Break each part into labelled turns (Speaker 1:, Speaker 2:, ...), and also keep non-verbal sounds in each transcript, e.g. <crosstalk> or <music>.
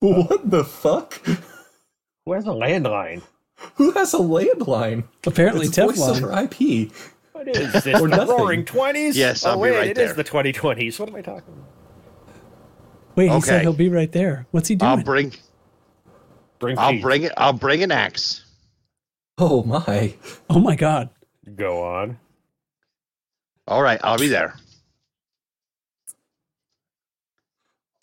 Speaker 1: What the fuck?
Speaker 2: Who has a landline?
Speaker 1: Who has a landline?
Speaker 3: Apparently
Speaker 1: It's voice over IP.
Speaker 2: What is this?
Speaker 1: Or
Speaker 2: the
Speaker 1: nothing.
Speaker 2: roaring 20s?
Speaker 4: Yes,
Speaker 2: oh,
Speaker 4: I'll be
Speaker 2: wait,
Speaker 4: right
Speaker 2: it is
Speaker 4: there.
Speaker 2: the 2020s. What am I talking about?
Speaker 3: Wait, he said he'll be right there. What's he doing?
Speaker 4: I'll bring
Speaker 2: Bring
Speaker 4: I'll
Speaker 2: cheese.
Speaker 4: bring it I'll bring an axe.
Speaker 1: Oh my.
Speaker 3: oh my god.
Speaker 2: Go on.
Speaker 4: All right, I'll be there.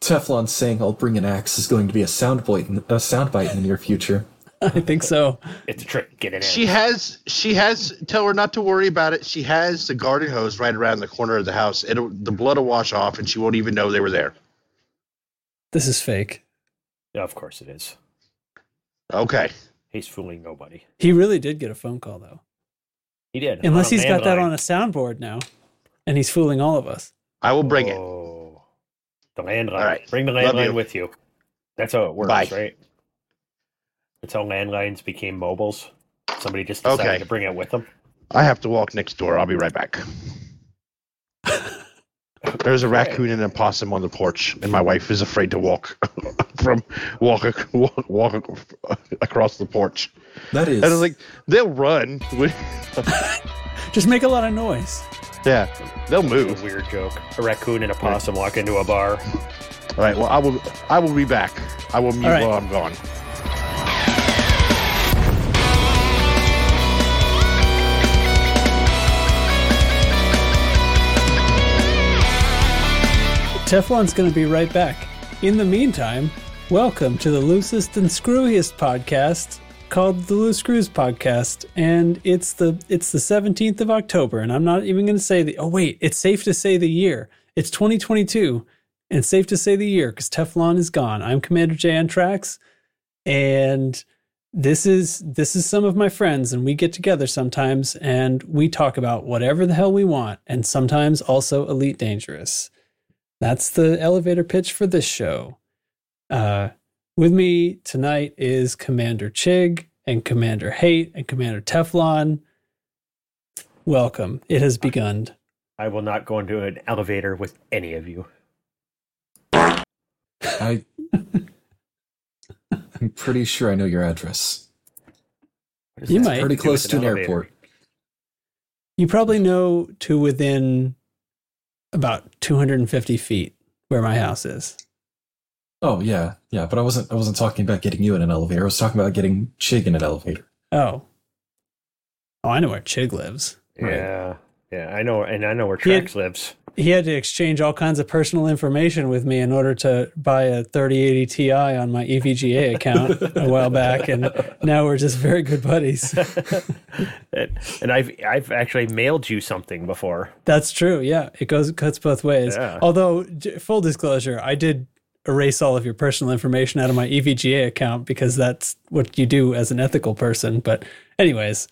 Speaker 1: Teflon saying I'll bring an axe is going to be a soundbite in, a soundbite in the near future. <laughs>
Speaker 3: I think so.
Speaker 2: It's a trick. Get it in.
Speaker 4: She has she has tell her not to worry about it. She has the garden hose right around the corner of the house. It'll the blood will wash off and she won't even know they were there.
Speaker 3: This is fake.
Speaker 2: Yeah, of course it is.
Speaker 4: Okay.
Speaker 2: He's fooling nobody.
Speaker 3: He really did get a phone call though.
Speaker 2: He did.
Speaker 3: Unless he's got that
Speaker 2: landline.
Speaker 3: on a soundboard now. And he's fooling all of us.
Speaker 4: I will bring it.
Speaker 2: Oh. The landline.
Speaker 4: All right.
Speaker 2: Bring the landline
Speaker 4: you.
Speaker 2: with you. That's how it works,
Speaker 4: Bye.
Speaker 2: right? That's how landlines became mobiles. Somebody just decided
Speaker 4: Okay.
Speaker 2: to bring it with them.
Speaker 4: I have to walk next door. I'll be right back. <laughs> There's a raccoon and a possum on the porch, and my wife is afraid to walk <laughs> from walk walk, walk across the porch.
Speaker 1: That is.
Speaker 4: And I was like, they'll run. <laughs>
Speaker 3: Just make a lot of noise.
Speaker 4: Yeah, they'll move.
Speaker 2: a weird joke. A raccoon and a possum walk into a bar.
Speaker 4: All right. Well, I will. I will be back. I will mute
Speaker 3: All right.
Speaker 4: while I'm gone.
Speaker 3: Teflon's going to be right back. In the meantime, welcome to the loosest and screwiest podcast called the Loose Screws Podcast, and it's the it's the seventeenth of October, and I'm not even going to say the. Oh wait, it's safe to say the year. It's 2022, and safe to say the year because Teflon is gone. I'm Commander J Trax, and this is this is some of my friends, and we get together sometimes, and we talk about whatever the hell we want, and sometimes also Elite Dangerous. That's the elevator pitch for this show. Uh, with me tonight is Commander Chig and Commander Hate and Commander Teflon. Welcome. It has begun.
Speaker 2: I will not go into an elevator with any of you.
Speaker 1: I. I'm pretty sure I know your address.
Speaker 2: What
Speaker 3: You
Speaker 2: that
Speaker 3: might.
Speaker 1: Pretty close to an
Speaker 2: elevator?
Speaker 1: airport.
Speaker 3: You probably know to within about 250 feet where my house is.
Speaker 1: Oh yeah, yeah. But I wasn't. I wasn't talking about getting you in an elevator. I was talking about getting Chig in an elevator.
Speaker 3: Oh. Oh, I know where Chig lives.
Speaker 1: Right.
Speaker 2: Yeah, yeah, I know, and I know where
Speaker 3: He had-
Speaker 2: Trax lives.
Speaker 3: He had to exchange all kinds of personal information with me in order to buy a 3080 Ti on my EVGA account a while back, and now we're just very good buddies. <laughs>
Speaker 2: and, and I've I've actually mailed you something before.
Speaker 3: That's true. Yeah, it goes cuts both ways.
Speaker 2: Yeah.
Speaker 3: Although, full disclosure, I did erase all of your personal information out of my EVGA account because that's what you do as an ethical person. But, anyways,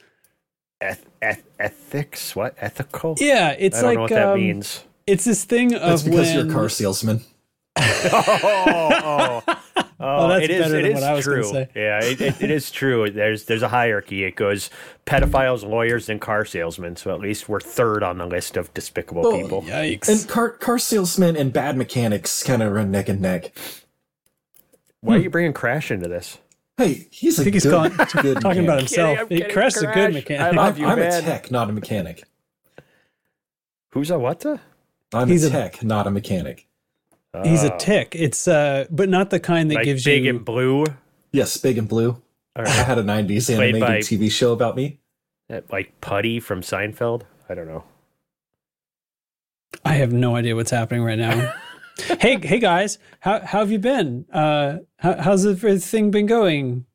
Speaker 2: Eth- eth- ethics? What ethical?
Speaker 3: yeah, it's
Speaker 2: I don't
Speaker 3: like
Speaker 2: know what that
Speaker 3: um,
Speaker 2: means.
Speaker 3: it's this thing
Speaker 1: That's
Speaker 3: of
Speaker 1: because
Speaker 3: when
Speaker 1: you're a car salesman. <laughs> <laughs>
Speaker 2: oh, oh, oh, oh
Speaker 3: that's
Speaker 2: it is,
Speaker 3: better
Speaker 2: it
Speaker 3: than
Speaker 2: is
Speaker 3: what I was gonna
Speaker 2: true.
Speaker 3: say.
Speaker 2: Yeah, it, it, it is true. There's there's a hierarchy. It goes pedophiles, lawyers, and car salesmen. So at least we're third on the list of despicable
Speaker 1: Oh,
Speaker 2: people.
Speaker 3: Yikes!
Speaker 1: And car car salesmen and bad mechanics kind of run neck and neck.
Speaker 2: Why are hmm. you bringing Crash into this?
Speaker 1: Hey, he's a
Speaker 3: I think he's
Speaker 1: good,
Speaker 3: calling-
Speaker 1: good <laughs>
Speaker 3: talking about himself.
Speaker 2: I'm
Speaker 3: He
Speaker 2: kidding,
Speaker 3: Crash is a good mechanic.
Speaker 2: I
Speaker 1: I'm,
Speaker 2: love you,
Speaker 1: I'm a tech, not a mechanic.
Speaker 2: Who's a what? the?
Speaker 1: I'm
Speaker 3: He's
Speaker 1: a
Speaker 3: a-
Speaker 1: tech, not a mechanic.
Speaker 3: He's a
Speaker 2: Oh,
Speaker 3: tick. It's uh, but not the kind that
Speaker 2: like
Speaker 3: gives
Speaker 2: big
Speaker 3: you.
Speaker 2: Big and blue,
Speaker 1: Yes, big and blue.
Speaker 2: or
Speaker 1: I had a '90s
Speaker 2: Played
Speaker 1: animated
Speaker 2: by-
Speaker 1: TV show about me.
Speaker 2: like Putty from Seinfeld. I don't know.
Speaker 3: I have no idea what's happening right now. <laughs> hey, hey guys, how how have you been? Uh, how, how's everything been going?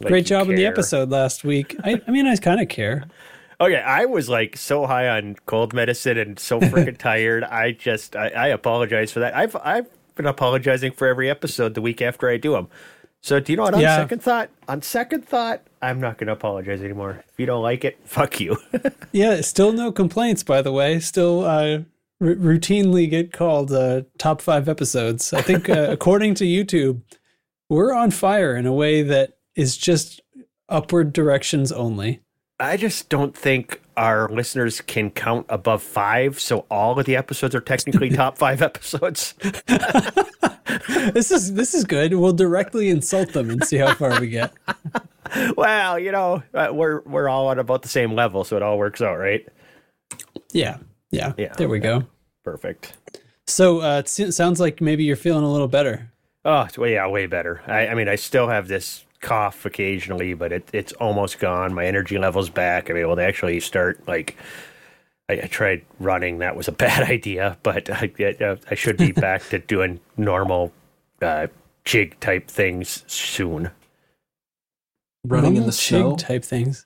Speaker 2: Like
Speaker 3: Great
Speaker 2: you
Speaker 3: job in the episode last week. I, I mean, I kind of care. <laughs>
Speaker 2: Okay, I was like so high on cold medicine and so freaking <laughs> tired. I just I, I apologize for that. I've I've been apologizing for every episode the week after I do them. So do you know what? On
Speaker 3: Yeah.
Speaker 2: second thought, on second thought, I'm not going to apologize anymore. If you don't like it, <laughs> fuck you. <laughs>
Speaker 3: Yeah, still no complaints, by the way. Still uh, r- routinely get called uh, top five episodes. I think, uh, according to YouTube, we're on fire in a way that is just upward directions only.
Speaker 2: I just don't think our listeners can count above five. So all of the episodes are technically <laughs> top five episodes. <laughs>
Speaker 3: This is this is good. We'll directly insult them and see how far we get. <laughs>
Speaker 2: well, you know, uh, we're we're all at about the same level, so it all works out, right?
Speaker 3: Yeah, yeah.
Speaker 2: Yeah,
Speaker 3: There we go.
Speaker 2: Perfect.
Speaker 3: So uh, it sounds like maybe you're feeling a little better.
Speaker 2: Oh, way yeah, way better. I, I mean, I still have this cough occasionally, but it, it's almost gone. My energy level's back. I'm able to actually start like. I, I tried running. That was a <laughs> bad idea, but I, I, I should be back to <laughs> doing normal uh, jig type things soon.
Speaker 1: Running in
Speaker 3: Normal
Speaker 1: the snow,
Speaker 3: jig type things.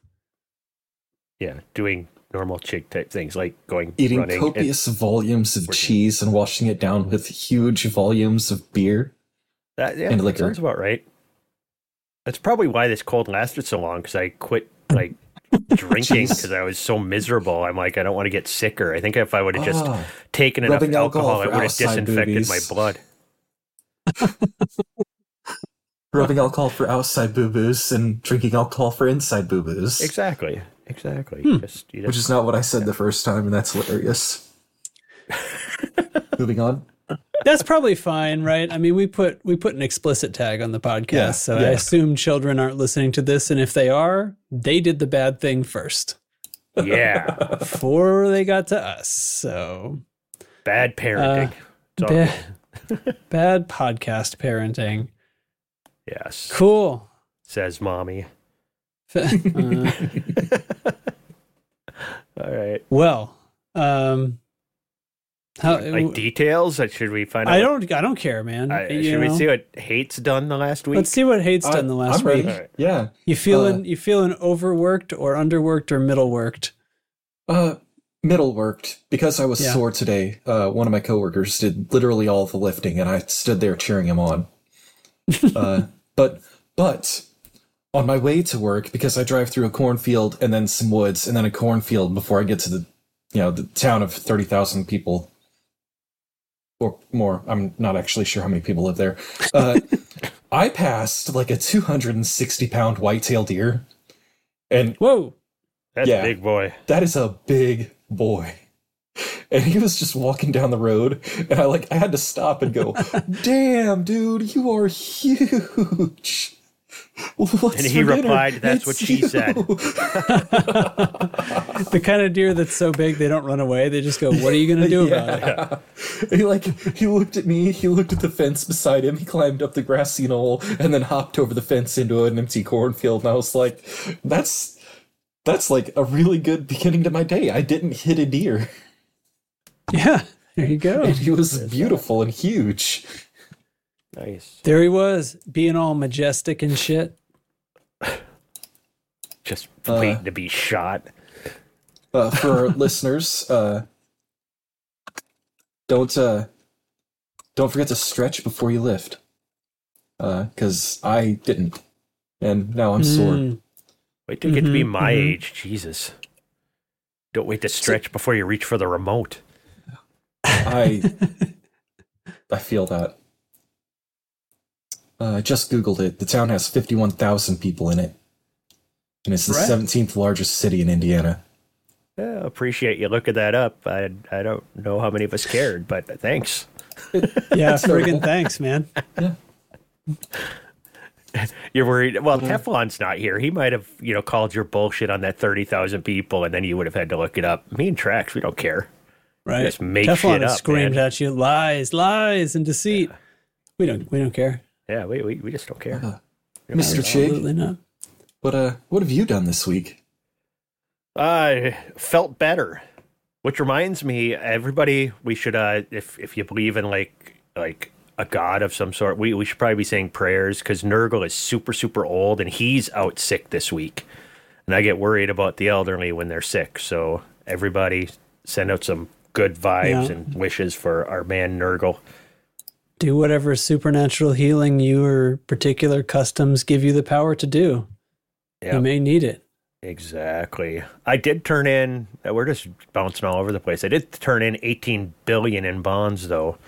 Speaker 2: Yeah, doing normal jig type things like going
Speaker 1: eating
Speaker 2: running. and-
Speaker 1: copious volumes of
Speaker 2: Working.
Speaker 1: cheese and washing it down with huge volumes of beer.
Speaker 2: That, yeah,
Speaker 1: And
Speaker 2: that
Speaker 1: liquor.
Speaker 2: sounds about right. That's probably why this cold lasted so long because I quit like <laughs> drinking because I was so miserable. I'm like, I don't want to get sicker. I think if I would have just
Speaker 1: Ah,
Speaker 2: taken enough
Speaker 1: alcohol
Speaker 2: alcohol, it would have disinfected my blood. <laughs>
Speaker 1: rubbing alcohol for outside boo boos and drinking alcohol for inside boo boos.
Speaker 2: Exactly. Exactly.
Speaker 3: Hmm.
Speaker 2: Just, you
Speaker 1: Which is not what I said the first time, and that's hilarious. <laughs> Moving on.
Speaker 3: That's probably fine, right? I mean, we put we put an explicit tag on the podcast,
Speaker 1: Yeah,
Speaker 3: so I assume children aren't listening to this, and if they are, they did the bad thing first
Speaker 2: yeah. <laughs>
Speaker 3: before they got to us. So
Speaker 2: Bad parenting.
Speaker 3: Uh,
Speaker 2: It's all
Speaker 3: bad, bad podcast parenting.
Speaker 2: yes.
Speaker 3: Cool.
Speaker 2: Says mommy. <laughs>
Speaker 3: Uh, <laughs>
Speaker 2: All right.
Speaker 3: well, um, how,
Speaker 2: Like details? Uh, Should we find out?
Speaker 3: I
Speaker 2: what-
Speaker 3: don't. I don't care, man.
Speaker 2: I-
Speaker 3: You
Speaker 2: should we see what Hate's done the last week?
Speaker 3: Let's see what Hate's done the last
Speaker 1: I'm
Speaker 3: week.
Speaker 1: ready.
Speaker 2: Alright.
Speaker 1: Yeah.
Speaker 3: You feeling
Speaker 1: Uh,
Speaker 3: you feeling overworked or underworked or middle worked?
Speaker 1: Uh, middle worked because I was
Speaker 3: Yeah.
Speaker 1: sore today. Uh, one of my coworkers did literally all the lifting, and I stood there cheering him on. uh, <laughs> but but on my way to work, because I drive through a cornfield and then some woods and then a cornfield before I get to the you know the town of thirty thousand people or more. I'm not actually sure how many people live there. Uh, <laughs> I passed like a two hundred and sixty pound whitetail deer, and
Speaker 3: Whoa.
Speaker 2: That's
Speaker 1: yeah.
Speaker 2: a big boy.
Speaker 1: that is a big boy. And he was just walking down the road, and I like I had to stop and go, <laughs> "Damn, dude, you are huge." <laughs> What's
Speaker 2: And he
Speaker 1: for dinner?
Speaker 2: replied, "That's what she said." <laughs>
Speaker 3: The kind of deer that's so big they don't run away. They just go, "What are you going to do about it?" <laughs>
Speaker 1: Yeah. He like he looked at me, he looked at the fence beside him, he climbed up the grassy knoll, and then hopped over the fence into an empty cornfield. And I was like, "That's that's like a really good beginning to my day. I didn't hit a deer,
Speaker 3: Yeah. There you go.
Speaker 1: and he was beautiful and huge."
Speaker 2: Nice.
Speaker 3: There he was, being all majestic and shit.
Speaker 2: Just
Speaker 1: Uh,
Speaker 2: waiting to be shot.
Speaker 1: uh, for our <laughs> listeners, uh, don't uh, don't forget to stretch before you lift, because I didn't, and now I'm sore.
Speaker 3: Mm.
Speaker 2: Wait till you get to be
Speaker 3: Mhm,
Speaker 2: my
Speaker 3: mhm.
Speaker 2: age. Jesus. Don't wait to stretch before you reach for the remote.
Speaker 1: I <laughs> I feel that. Uh, I just googled it. The town has fifty-one thousand people in it, and it's the
Speaker 3: Right.
Speaker 1: seventeenth largest city in Indiana.
Speaker 2: Yeah, appreciate you looking that up. I I don't know how many of us cared, but thanks. <laughs>
Speaker 3: Yeah,
Speaker 1: That's
Speaker 3: friggin' thanks, man. Yeah. <laughs>
Speaker 2: You're worried. Well, Teflon's not here. He might have, you know, called your bullshit on that thirty thousand people, and then you would have had to look it up. Me and Trax, we don't care.
Speaker 3: Right?
Speaker 2: Just make
Speaker 3: Teflon
Speaker 2: shit
Speaker 3: has
Speaker 2: up,
Speaker 3: screamed
Speaker 2: man.
Speaker 3: at you lies, lies, and deceit. We don't. We don't care.
Speaker 2: Yeah, we we, we just don't care.
Speaker 1: Uh, Mr. Chig,
Speaker 3: Absolutely not.
Speaker 1: what uh, what have you done this week?
Speaker 2: I felt better, which reminds me, everybody, we should, uh, if if you believe in like like a god of some sort, we we should probably be saying prayers because Nurgle is super super old and he's out sick this week, and I get worried about the elderly when they're sick. So everybody, send out some good vibes
Speaker 3: Yeah.
Speaker 2: and wishes for our man Nurgle.
Speaker 3: Do whatever supernatural healing your particular customs give you the power to do.
Speaker 2: Yeah.
Speaker 3: You may need it.
Speaker 2: Exactly. I did turn in. uh, We're just bouncing all over the place. I did turn in 18 billion in bonds though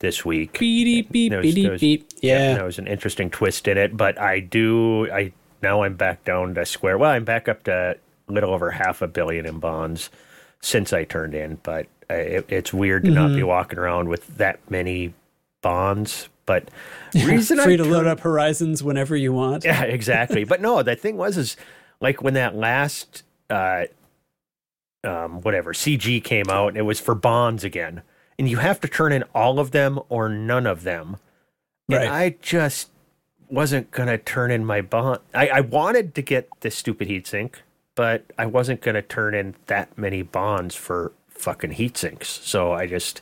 Speaker 2: this week.
Speaker 3: Beep beep
Speaker 2: was-
Speaker 3: beep
Speaker 2: was-
Speaker 3: beep. Yeah.
Speaker 2: there was an interesting twist in it, but I do. I now I'm back down to square. Well, I'm back up to a little over half a billion in bonds since I turned in, but uh, it, it's weird to not be walking around with that many bonds. But <laughs> reason
Speaker 3: Free
Speaker 2: I
Speaker 3: to load up Horizons whenever you want.
Speaker 2: yeah, exactly. But no, the thing was is like when that last uh um whatever CG came out, it was for bonds again. And you have to turn in all of them or none of them.
Speaker 3: Right.
Speaker 2: And I just wasn't gonna turn in my bond. I, I wanted to get this stupid heatsink, but I wasn't gonna turn in that many bonds for fucking heat sinks. So I just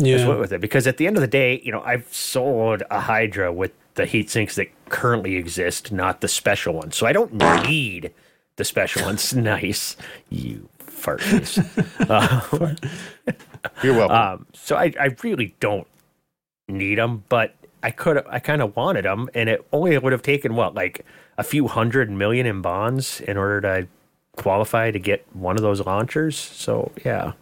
Speaker 2: just went with it because at the end of the day, you know, I've sold a Hydra with the heat sinks that currently exist, not the special ones. So I don't need the special ones. <laughs> nice, you fart. <laughs> Uh,
Speaker 4: You're welcome.
Speaker 2: um, so I, I really don't need them, but I could, I kind of wanted them, and it only would have taken what, like a few hundred million in bonds in order to qualify to get one of those launchers. So yeah,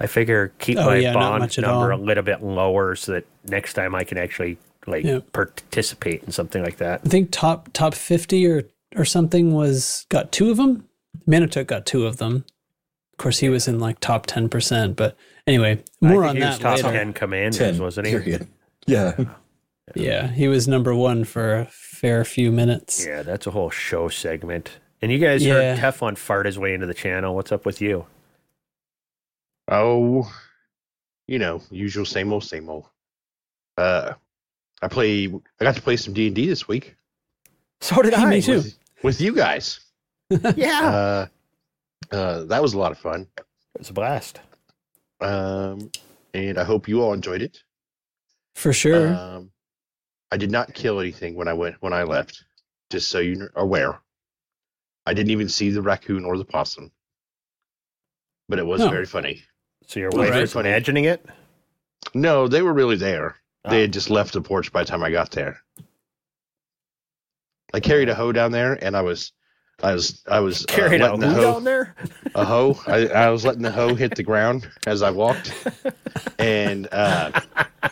Speaker 2: I figure keep
Speaker 3: Oh,
Speaker 2: my
Speaker 3: yeah,
Speaker 2: bond number
Speaker 3: all.
Speaker 2: a little bit lower so that next time I can actually like
Speaker 3: Yeah.
Speaker 2: participate in something like that.
Speaker 3: I think top top fifty or or something was got two of them. Manitou got two of them. Of course, he was in like top ten percent. But anyway, more
Speaker 2: I
Speaker 3: on
Speaker 2: he was
Speaker 3: that
Speaker 2: top
Speaker 3: later.
Speaker 2: ten commanders,
Speaker 1: Ten.
Speaker 2: wasn't he?
Speaker 1: Period. Yeah.
Speaker 3: Yeah, he was number one for a fair few minutes.
Speaker 2: Yeah, that's a whole show segment. And you guys
Speaker 3: Yeah.
Speaker 2: heard Teflon fart his way into the channel. What's up with you?
Speaker 4: Oh, you know, usual same old, same old. Uh, I play. I got to play some D and D this week
Speaker 2: So did
Speaker 3: Hey,
Speaker 2: I.
Speaker 3: me too.
Speaker 4: with, with you guys. <laughs>
Speaker 2: Yeah,
Speaker 4: Uh, uh, that was a lot of fun.
Speaker 2: it was a blast.
Speaker 4: Um, and I hope you all enjoyed it.
Speaker 3: For sure.
Speaker 4: Um, I did not kill anything when I went when I left. Just so you are aware, I didn't even see the raccoon or the possum, but it was
Speaker 3: Oh.
Speaker 4: very funny.
Speaker 2: So your
Speaker 3: All
Speaker 2: wife
Speaker 3: right.
Speaker 2: was imagining it.
Speaker 4: No, they were really there.
Speaker 2: Oh.
Speaker 4: They had just left the porch by the time I got there. I carried a hoe down there, and I was, I was, I was uh,
Speaker 2: Carried a
Speaker 4: letting
Speaker 2: who
Speaker 4: the hoe,
Speaker 2: down there?
Speaker 4: a hoe. I, I was letting the hoe hit the ground as I walked, and uh,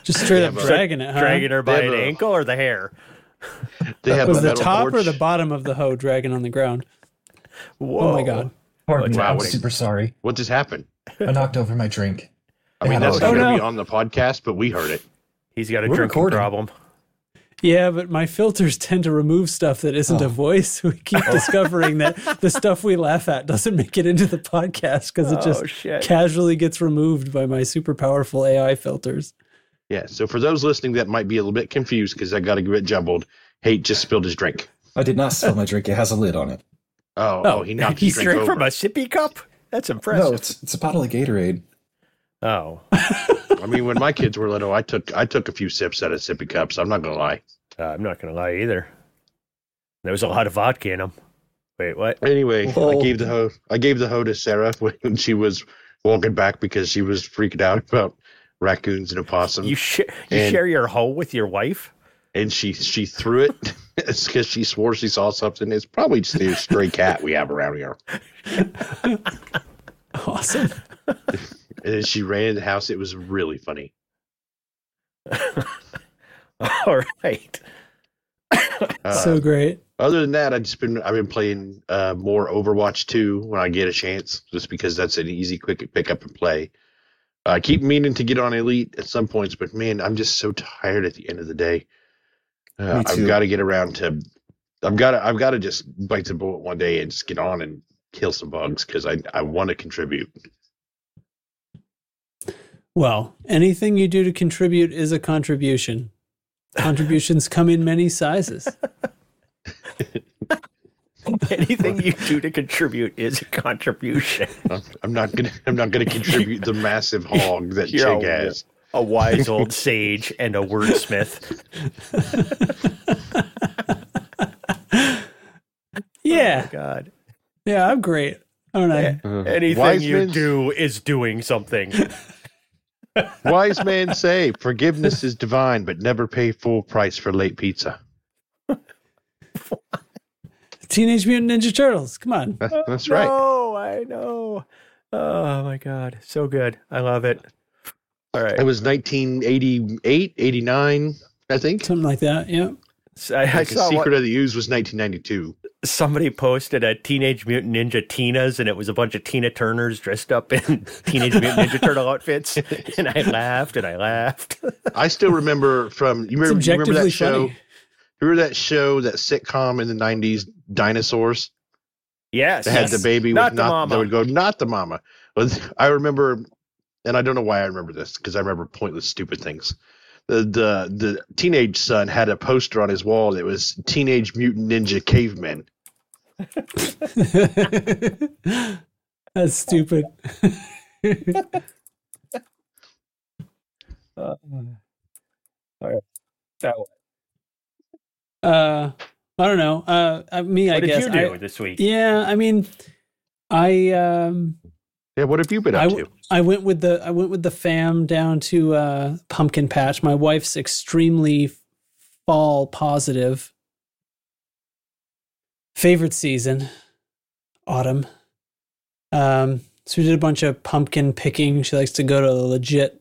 Speaker 3: Just straight up
Speaker 4: but-
Speaker 3: dragging it, huh?
Speaker 2: Dragging her by
Speaker 4: the
Speaker 2: an ankle or the hair?
Speaker 4: they have
Speaker 3: was
Speaker 4: a
Speaker 3: the
Speaker 4: metal
Speaker 3: top or the bottom of the hoe dragging on the ground?
Speaker 2: Whoa.
Speaker 3: Oh my god!
Speaker 1: Pardon me.
Speaker 4: Wow,
Speaker 1: I'm
Speaker 4: what-
Speaker 1: super sorry.
Speaker 4: What just happened?
Speaker 1: I knocked over my drink.
Speaker 4: I mean, that's
Speaker 1: oh,
Speaker 4: not going to be on the podcast, but we heard it.
Speaker 2: He's got a
Speaker 1: We're
Speaker 2: drinking
Speaker 1: recording.
Speaker 2: problem.
Speaker 3: Yeah, but my filters tend to remove stuff that isn't a
Speaker 1: Oh.
Speaker 3: voice. <laughs> We keep oh. discovering that <laughs> the stuff we laugh at doesn't make it into the podcast because it oh, just
Speaker 2: oh shit!
Speaker 3: casually gets removed by my super powerful AI filters.
Speaker 4: Yeah. So for those listening that might be a little bit confused because I got a bit jumbled, Hate just spilled his drink.
Speaker 1: I did not spill my drink. It has a lid on it.
Speaker 4: Oh,
Speaker 3: Oh,
Speaker 4: he knocked <laughs>
Speaker 2: he
Speaker 4: his drink
Speaker 2: drank from a sippy cup. That's impressive.
Speaker 1: No, it's it's a bottle of Gatorade.
Speaker 2: Oh,
Speaker 4: I mean, when my kids were little, I took I took a few sips out of sippy cups. I'm not gonna lie.
Speaker 2: uh, I'm not gonna lie either. There was a lot of vodka in them. Wait, what?
Speaker 4: Anyway, I gave the hoe I gave the hoe to Sarah <laughs> when she was walking back because she was freaking out about raccoons and opossums,
Speaker 2: You sh- you
Speaker 4: And-
Speaker 2: share your hoe with your wife?
Speaker 4: And she she threw it. <laughs> because she swore she saw something. It's probably just a stray cat we have around here. <laughs>
Speaker 3: Awesome.
Speaker 4: And then she ran in the house. It was really funny. <laughs>
Speaker 2: All right.
Speaker 4: Uh,
Speaker 3: so great.
Speaker 4: Other than that, I've just been I've been playing uh, more Overwatch 2 when I get a chance, just because that's an easy, quick pick up and play. I keep meaning to get on Elite at some points, but man, I'm just so tired at the end of the day. Uh, I've got to get around to. I've got to. I've got to just bite the bullet one day and just get on and kill some bugs because I I want to contribute.
Speaker 3: Well, anything you do to contribute is a contribution. Contributions <laughs> come in many sizes. <laughs>
Speaker 2: Anything you do to contribute is a contribution.
Speaker 4: I'm- I'm not gonna. I'm not gonna contribute the massive <laughs> hog that
Speaker 2: You're
Speaker 4: Chig
Speaker 2: a-
Speaker 4: has.
Speaker 2: A wise <laughs> old sage and a wordsmith. <laughs>
Speaker 3: Yeah.
Speaker 2: Oh, God.
Speaker 3: Yeah, I'm great. Aren't I?
Speaker 4: Uh,
Speaker 2: Anything
Speaker 4: wise
Speaker 2: you
Speaker 4: men,
Speaker 2: do is doing something. <laughs>
Speaker 4: wise men say forgiveness is divine, but never pay full price for late pizza.
Speaker 3: Teenage Mutant Ninja Turtles. Come on.
Speaker 4: That- that's right.
Speaker 2: No, I know. Oh my God. So good. I love it. All right.
Speaker 4: It was 1988, 89, I think.
Speaker 3: Something like that. Yeah.
Speaker 2: So I, I
Speaker 4: Like,
Speaker 2: saw
Speaker 4: Secret
Speaker 2: what,
Speaker 4: of the Ooze was 1992.
Speaker 2: somebody posted a Teenage Mutant Ninja Tinas, and it was a bunch of Tina Turners dressed up in <laughs> Teenage Mutant Ninja Turtle outfits, and I laughed and I laughed.
Speaker 4: I still remember from you remember, you remember
Speaker 3: objectively
Speaker 4: that show.
Speaker 3: funny.
Speaker 4: Remember that show, that sitcom in the 90s, Dinosaurs?
Speaker 2: Yes,
Speaker 4: That had the baby
Speaker 2: Not
Speaker 4: with
Speaker 2: the
Speaker 4: not
Speaker 2: mama.
Speaker 4: that would go not the mama. I remember, and I don't know why I remember this because I remember pointless, stupid things. The the the teenage son had a poster on his wall that was Teenage Mutant Ninja Cavemen. <laughs>
Speaker 3: That's stupid. <laughs>
Speaker 2: Uh, all right. That one.
Speaker 3: Uh, I don't know. Uh, me, I
Speaker 2: What did
Speaker 3: guess.
Speaker 2: you do
Speaker 3: I,
Speaker 2: this week?
Speaker 3: yeah, I mean, I um,
Speaker 4: Yeah, what have you been
Speaker 3: I,
Speaker 4: up
Speaker 3: w-
Speaker 4: to?
Speaker 3: I went with the I went with the fam down to uh, Pumpkin Patch. My wife's extremely fall positive. Favorite season, autumn. Um, so we did a bunch of pumpkin picking. She likes to go to a legit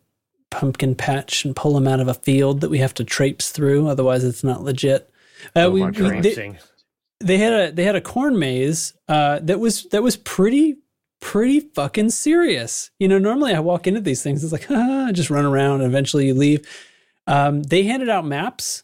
Speaker 3: pumpkin patch and pull them out of a field that we have to traipse through. Otherwise, it's not legit. Uh,
Speaker 4: Oh,
Speaker 3: we, we- they- they had a they had a corn maze uh, that was that was pretty pretty fucking serious. You know, normally I walk into these things, it's like <laughs> ah, just run around, and eventually you leave. Um, they handed out maps,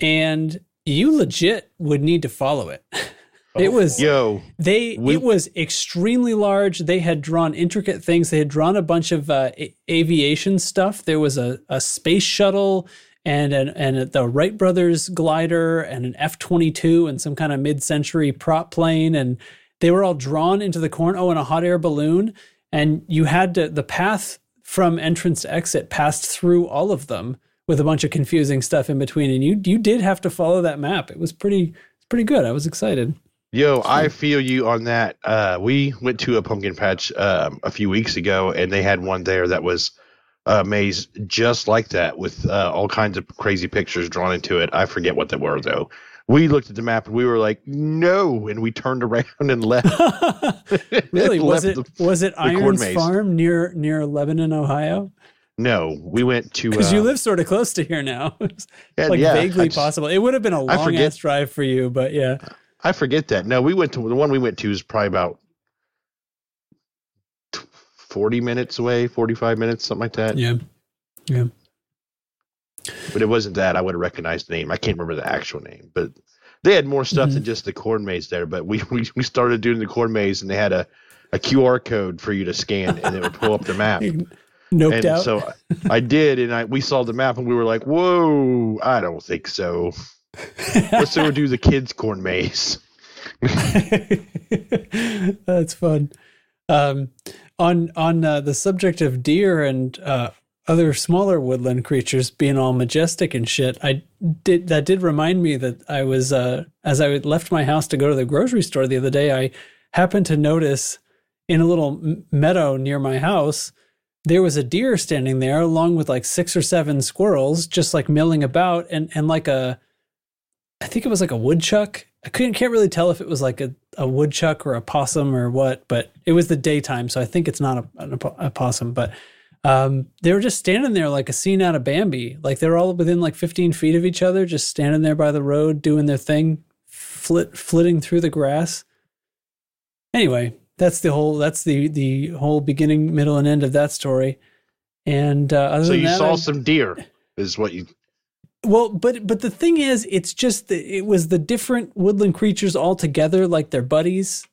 Speaker 3: and you legit would need to follow it. <laughs> it was
Speaker 4: Yo,
Speaker 3: they
Speaker 4: We-
Speaker 3: it was extremely large. They had drawn intricate things. They had drawn a bunch of uh, a- aviation stuff. There was a, a space shuttle and an, and the Wright brothers glider and an F twenty two and some kind of mid century prop plane and they were all drawn into the corn. Oh, and a hot air balloon. And you had to the path from entrance to exit passed through all of them with a bunch of confusing stuff in between. And you you did have to follow that map. It was pretty pretty good. I was excited.
Speaker 4: Yo, I feel you on that. Uh, we went to a pumpkin patch um, a few weeks ago, and they had one there that was a maze just like that, with uh, all kinds of crazy pictures drawn into it. I forget what they were though. We looked at the map and we were like, "No!" and we turned around and left. <laughs>
Speaker 3: Really?
Speaker 4: And <laughs>
Speaker 3: Was
Speaker 4: left
Speaker 3: it
Speaker 4: the-
Speaker 3: was it Irons. Farm near near Lebanon, Ohio?
Speaker 4: no, we went to
Speaker 3: Because you
Speaker 4: uh,
Speaker 3: live sort of close to here now. <laughs> Like
Speaker 4: yeah,
Speaker 3: vaguely
Speaker 4: just-
Speaker 3: possible. It would have been a long
Speaker 4: forget-
Speaker 3: ass drive for you, but yeah.
Speaker 4: I forget that. No, we went to the one we went to is probably about forty minutes away, forty-five minutes, something like that.
Speaker 3: Yeah. Yeah.
Speaker 4: but it wasn't that. I would have recognized the name. I can't remember the actual name, but they had more stuff
Speaker 3: Mm-hmm.
Speaker 4: than just the corn maze there. But we, we we started doing the corn maze, and they had a a QR code for you to scan, and it would pull up the map. <laughs>
Speaker 3: Noped
Speaker 4: and
Speaker 3: out.
Speaker 4: so I did, and I we saw the map, and we were like, "Whoa, I don't think so." Let's go do the kids' corn maze. <laughs>
Speaker 3: That's fun. Um, on on uh, the subject of deer and uh, other smaller woodland creatures being all majestic and shit, I did that did remind me that I was uh, as I left my house to go to the grocery store the other day, I happened to notice in a little meadow near my house there was a deer standing there along with like six or seven squirrels just like milling about and and like a I think it was like a woodchuck. I couldn't can't really tell if it was like a, a woodchuck or a possum or what, but it was the daytime, so I think it's not a, an, a possum. But um, they were just standing there like a scene out of Bambi. Like they were all within like 15 feet of each other, just standing there by the road doing their thing, flit flitting through the grass. Anyway, that's the whole that's the the whole beginning, middle, and end of that story. And uh, other
Speaker 4: So you
Speaker 3: that,
Speaker 4: saw
Speaker 3: I-
Speaker 4: some deer, is what you.
Speaker 3: well, but but the thing is, it's just the, it was the different woodland creatures all together, like their buddies.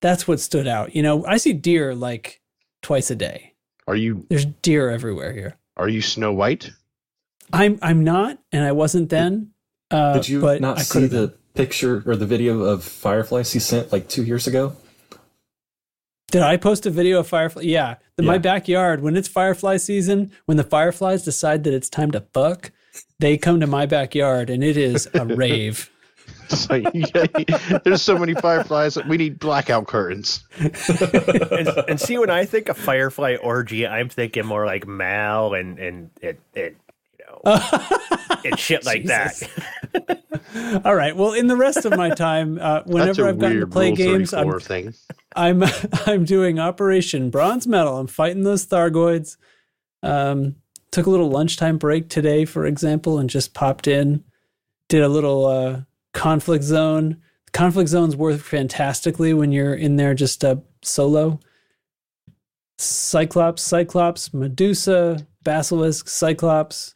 Speaker 3: That's what stood out. You know, I see deer like twice a day.
Speaker 4: Are you
Speaker 3: There's deer everywhere here.
Speaker 4: are you Snow White?
Speaker 3: I'm I'm not, and I wasn't then. Uh,
Speaker 1: Did you
Speaker 3: but
Speaker 1: not
Speaker 3: I
Speaker 1: see the picture or the video of fireflies he sent like two years ago?
Speaker 3: Did I post a video of firefly? Yeah, the, my backyard when it's firefly season, when the fireflies decide that it's time to fuck, they come to my backyard, and it is a rave. <laughs>
Speaker 4: It's like, there's so many fireflies. We need blackout curtains.
Speaker 2: and, and see, when I think of Firefly orgy, I'm thinking more like Mal and and it it you know <laughs> and shit like
Speaker 3: Jesus.
Speaker 2: that.
Speaker 3: All right. Well, in the rest of my time, uh, whenever I've gotten to play games, I'm
Speaker 4: thing.
Speaker 3: I'm <laughs> I'm doing Operation Bronze Medal. I'm fighting those Thargoids. Um, took a little lunchtime break today, for example, and just popped in did a little uh, conflict zone. Conflict zones work fantastically when you're in there just uh, solo. Cyclops, Cyclops, Medusa, Basilisk, Cyclops,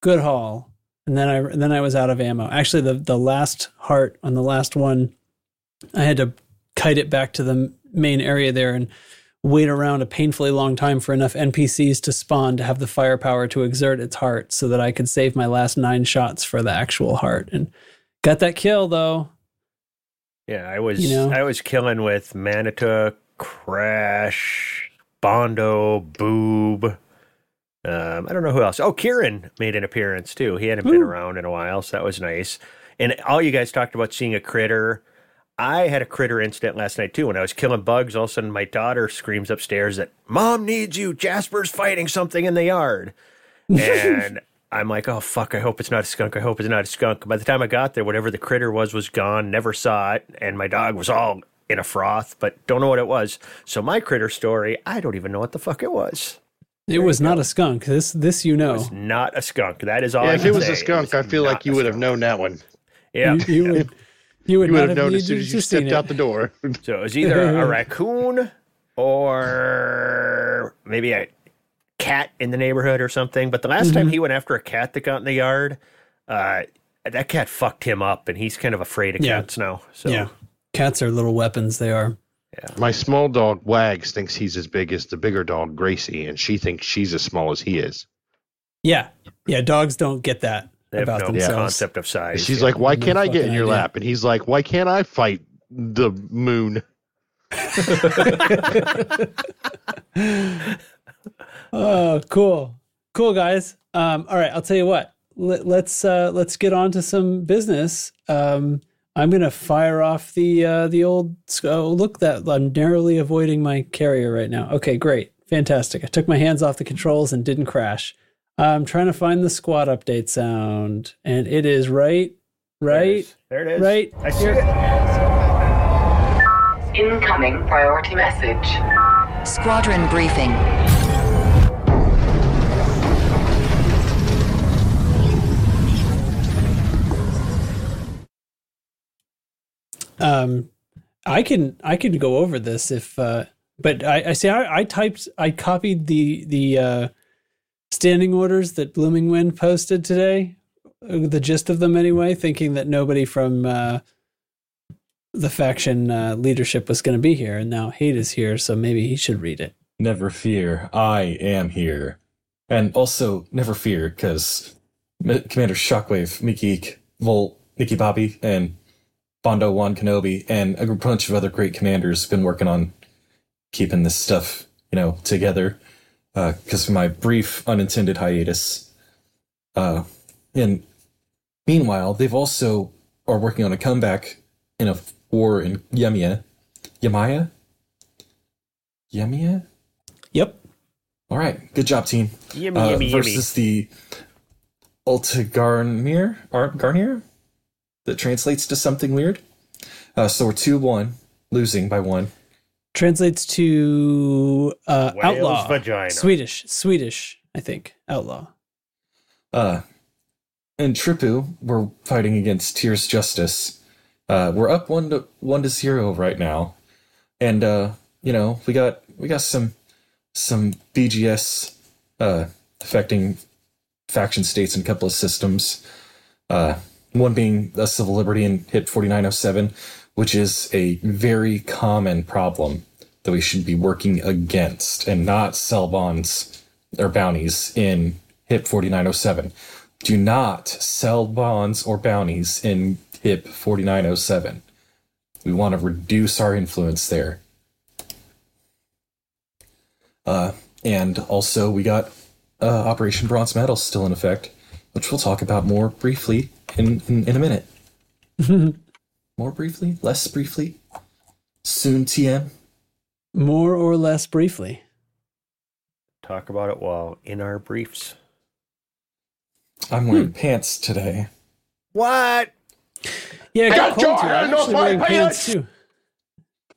Speaker 3: good haul. And then I then I was out of ammo. Actually, the the last heart on the last one, I had to kite it back to the main area there and wait around a painfully long time for enough NPCs to spawn to have the firepower to exert its heart so that I could save my last nine shots for the actual heart. And got that kill though.
Speaker 2: Yeah, I was
Speaker 3: You know?
Speaker 2: I was killing with Manita, Crash, Bondo, Boob. Um, I don't know who else. Oh, Kieran made an appearance too. He hadn't been around in a while, so that was nice. And all you guys talked about seeing a critter. I had a critter incident last night too. When I was killing bugs, all of a sudden my daughter screams upstairs that "Mom needs you. Jasper's fighting something in the yard," <laughs> and I'm like, "Oh fuck! I hope it's not a skunk. I hope it's not a skunk." By the time I got there, whatever the critter was was gone. Never saw it, and my dog was all in a froth, but don't know what it was. So my critter story, I don't even know what the fuck it was.
Speaker 3: It was not a skunk. This this you know.
Speaker 2: It's not a skunk. That is all.
Speaker 4: Yeah,
Speaker 2: I
Speaker 4: if
Speaker 2: can
Speaker 4: it was
Speaker 2: say.
Speaker 4: a skunk,
Speaker 2: was
Speaker 4: I feel like you
Speaker 2: a
Speaker 4: would have known that one.
Speaker 2: Yeah.
Speaker 3: You, you would <laughs> you would
Speaker 4: You
Speaker 3: not
Speaker 4: would
Speaker 3: have
Speaker 4: have known as soon as you stepped out the door.
Speaker 2: So it was either a <laughs> raccoon or maybe a cat in the neighborhood or something. But the last
Speaker 3: Mm-hmm.
Speaker 2: time he went after a cat that got in the yard, uh, that cat fucked him up, and he's kind of afraid of
Speaker 3: Yeah.
Speaker 2: cats now. So
Speaker 3: Yeah. Cats are little weapons they are.
Speaker 4: My small dog Wags thinks he's as big as the bigger dog Gracie, and she thinks she's as small as he is.
Speaker 3: Yeah. Yeah, dogs don't get that
Speaker 2: they have
Speaker 3: about
Speaker 2: no
Speaker 3: themselves.
Speaker 2: concept of size.
Speaker 4: She's
Speaker 2: yeah.
Speaker 4: like, "Why can't I get in your
Speaker 3: idea.
Speaker 4: lap?" And he's like, "Why can't I fight the moon?" <laughs> <laughs> <laughs>
Speaker 3: Oh, cool. Cool guys. Um, all right, I'll tell you what. Let, let's uh, let's get on to some business. Um, I'm gonna fire off the uh, the old. Oh, look that I'm narrowly avoiding my carrier right now. Okay, great, fantastic. I took my hands off the controls and didn't crash. I'm trying to find the squad update sound, and it is right,
Speaker 2: There it
Speaker 3: right.
Speaker 2: There it is.
Speaker 3: right.
Speaker 2: I see it.
Speaker 5: Incoming priority message.
Speaker 6: Squadron briefing.
Speaker 3: Um, I can I can go over this if, uh, but I, I see I, I typed I copied the the uh, standing orders that Blooming Wind posted today, uh, the gist of them anyway, thinking that nobody from uh, the faction uh, leadership was going to be here, and now Hate is here, so maybe he should read it.
Speaker 1: Never fear, I am here. And also, never fear, because Commander Shockwave, Mickey, Volt, Nikki Bobby, and Bondo Juan Kenobi, and a bunch of other great commanders have been working on keeping this stuff, you know, together. Because of my brief unintended hiatus. Uh, and meanwhile, they've also are working on a comeback in a war in Yemia. Yemaya? Yemia?
Speaker 3: Yep.
Speaker 1: All right, good job, team.
Speaker 2: Yummy,
Speaker 1: Uh,
Speaker 2: yummy, yummy.
Speaker 1: versus the Ulta Garnier, Ar- Garnier, that translates to something weird. Uh, so we're two one, losing by one.
Speaker 3: Translates to uh,
Speaker 2: Whale's
Speaker 3: outlaw.
Speaker 2: vagina.
Speaker 3: Swedish. Swedish, I think. Outlaw.
Speaker 1: Uh, in Tripu, we're fighting against Tears Justice. Uh, we're up one to one to zero right now, and uh, you know we got we got some some BGS uh, affecting faction states and a couple of systems. Uh, one being the civil liberty in HIP 4907, which is a very common problem that we should be working against and not sell bonds or bounties in HIP 4907. Do not sell bonds or bounties in HIP 4907. We want to reduce our influence there. Uh, and also, we got uh, Operation Bronze Medal still in effect, which we'll talk about more briefly in, in, in a minute. <laughs> more briefly? Less briefly? Soon, TM?
Speaker 3: More or less briefly.
Speaker 2: Talk about it while in our briefs.
Speaker 1: I'm wearing pants today.
Speaker 2: What?
Speaker 3: Yeah, it got cold too. I'm
Speaker 4: no
Speaker 3: actually wearing pants
Speaker 4: pants!
Speaker 3: too.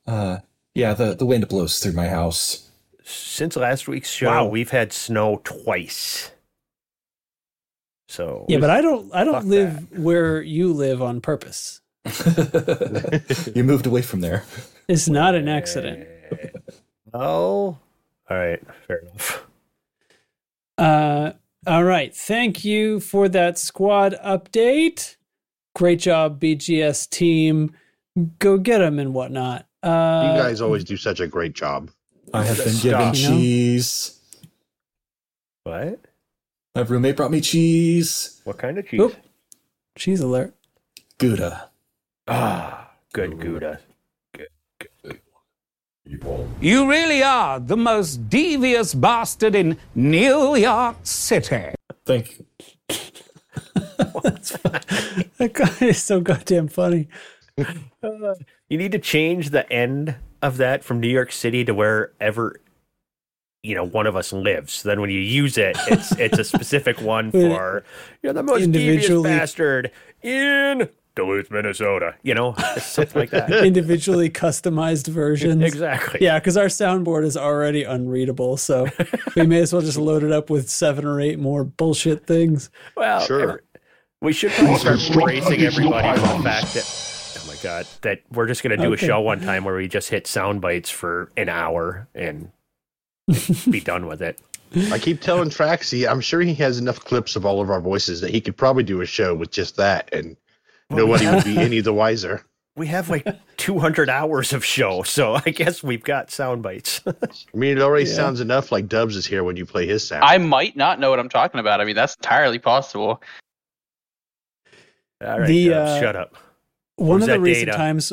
Speaker 1: Uh, yeah, the, the wind blows through my house.
Speaker 2: Since last week's show,
Speaker 3: Wow.
Speaker 2: we've had snow twice. So
Speaker 3: Yeah, but I don't I don't
Speaker 2: Fuck
Speaker 3: live where you live on purpose. <laughs>
Speaker 1: you moved away from there.
Speaker 3: It's not an accident.
Speaker 2: oh, all right, fair enough.
Speaker 3: Uh, all right. Thank you for that squad update. Great job, BGS team. Go get them and whatnot. Uh,
Speaker 4: you guys always do such a great job.
Speaker 1: I have been
Speaker 2: Stop.
Speaker 1: given
Speaker 3: You know?
Speaker 1: cheese.
Speaker 2: What?
Speaker 1: My roommate brought me cheese.
Speaker 2: What kind of cheese?
Speaker 3: Oop. Cheese alert.
Speaker 1: Gouda.
Speaker 2: Ah, good Gouda.
Speaker 7: You really are the most devious bastard in New York City.
Speaker 1: Thank you. <laughs>
Speaker 3: That guy is so goddamn funny. <laughs>
Speaker 2: You need to change the end of that from New York City to wherever you know one of us lives. Then when you use it, it's it's a specific <laughs> one for you're the most devious
Speaker 3: Individually-
Speaker 2: bastard in Duluth, Minnesota. You know, something like that. <laughs>
Speaker 3: Individually customized versions.
Speaker 2: exactly.
Speaker 3: Yeah, because our soundboard is already unreadable, so we may as well just load it up with seven or eight more bullshit things.
Speaker 2: Well,
Speaker 4: Sure.
Speaker 2: every- we should probably start bracing everybody for the fact that, oh my god, that we're just going to do
Speaker 3: Okay.
Speaker 2: a show one time where we just hit sound bites for an hour and be done with it.
Speaker 4: I keep telling Traxy, I'm sure he has enough clips of all of our voices that he could probably do a show with just that, and nobody would be <laughs> any the wiser.
Speaker 2: We have like 200 hours of show, so I guess we've got sound bites.
Speaker 4: I mean, it already
Speaker 3: Yeah.
Speaker 4: sounds enough like Dubs is here when you play his sound.
Speaker 8: I might not know what I'm talking about. I mean, that's entirely possible.
Speaker 2: All right,
Speaker 3: The,
Speaker 2: Dubs,
Speaker 3: uh,
Speaker 2: shut up.
Speaker 3: One
Speaker 2: Where's
Speaker 3: of the recent
Speaker 2: data?
Speaker 3: times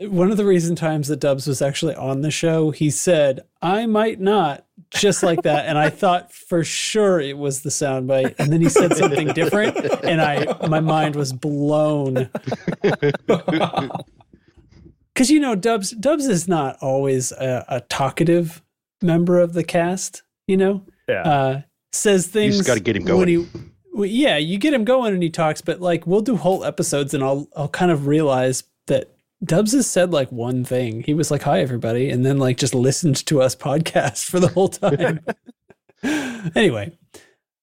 Speaker 3: one of the recent times that Dubs was actually on the show, he said, I might not, just like that. And I thought for sure it was the soundbite. And then he said something different, and I my mind was blown. <laughs> Because you know, Dubs Dubs is not always a, a talkative member of the cast, you know?
Speaker 2: Yeah.
Speaker 3: Uh says things you
Speaker 4: just gotta get him
Speaker 3: when
Speaker 4: going.
Speaker 3: he- well, yeah, you get him going and he talks, but like we'll do whole episodes and I'll I'll kind of realize that Dubs has said like one thing. He was like, "Hi, everybody," and then like just listened to us <laughs> podcast for the whole time. <laughs> anyway,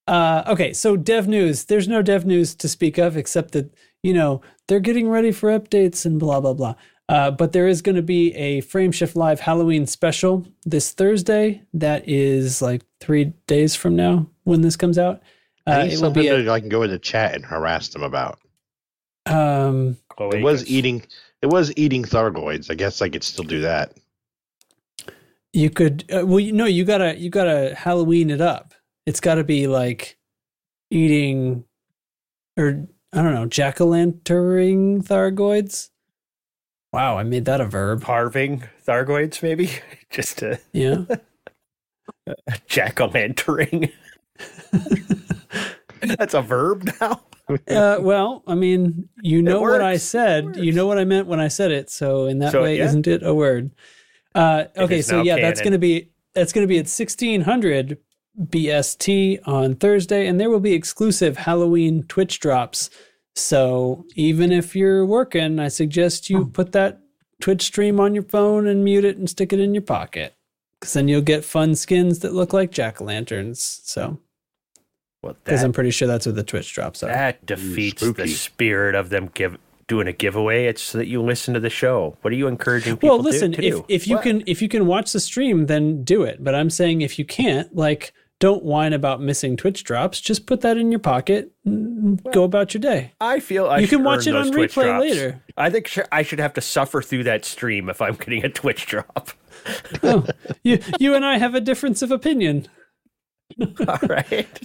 Speaker 3: uh, okay, so dev news. There's no dev news to speak of except that you know they're getting ready for updates and blah blah blah. Uh, but there is going to be a Frameshift Live Halloween special this Thursday. That is like three days from now when this comes out.
Speaker 4: I
Speaker 3: Uh, it will be
Speaker 4: that I can go in the chat and harass them about.
Speaker 3: um,
Speaker 2: Chloe
Speaker 4: It was
Speaker 2: gets-
Speaker 4: eating. It was eating Thargoids. I guess I could still do that.
Speaker 3: You could uh, well, you know, you gotta you gotta Halloween it up. It's got to be like eating, or I don't know, jack o' lantern thargoids. Wow, I made that a verb.
Speaker 2: carving Thargoids, maybe <laughs> just to
Speaker 3: Yeah, <laughs>
Speaker 2: jack o' lantern. <laughs> That's a verb now.
Speaker 3: Uh, well, I mean, you know what I said. You know what I meant when I said it. So in that
Speaker 2: So,
Speaker 3: way,
Speaker 2: yeah.
Speaker 3: isn't it a word? Uh, okay, so yeah, that's gonna be that's gonna be at sixteen hundred BST on Thursday, and there will be exclusive Halloween Twitch drops. So even if you're working, I suggest you put that Twitch stream on your phone and mute it and stick it in your pocket, because then you'll get fun skins that look like jack o' lanterns. So because
Speaker 2: that,
Speaker 3: I'm pretty sure that's what the Twitch drops are.
Speaker 2: that defeats the spirit of them give doing a giveaway. It's so that you listen to the show. What are you encouraging people to do?
Speaker 3: well listen
Speaker 2: to, to
Speaker 3: if
Speaker 2: do?
Speaker 3: if you
Speaker 2: What?
Speaker 3: can if you can watch the stream then do it but i'm saying if you can't like don't whine about missing twitch drops just put that in your pocket and go about your day
Speaker 2: I feel I
Speaker 3: you can watch it on
Speaker 2: Twitch
Speaker 3: replay
Speaker 2: drops.
Speaker 3: later.
Speaker 2: I think I should have to suffer through that stream if I'm getting a Twitch drop.
Speaker 3: oh, you <laughs> you and i have a difference of opinion
Speaker 2: All right.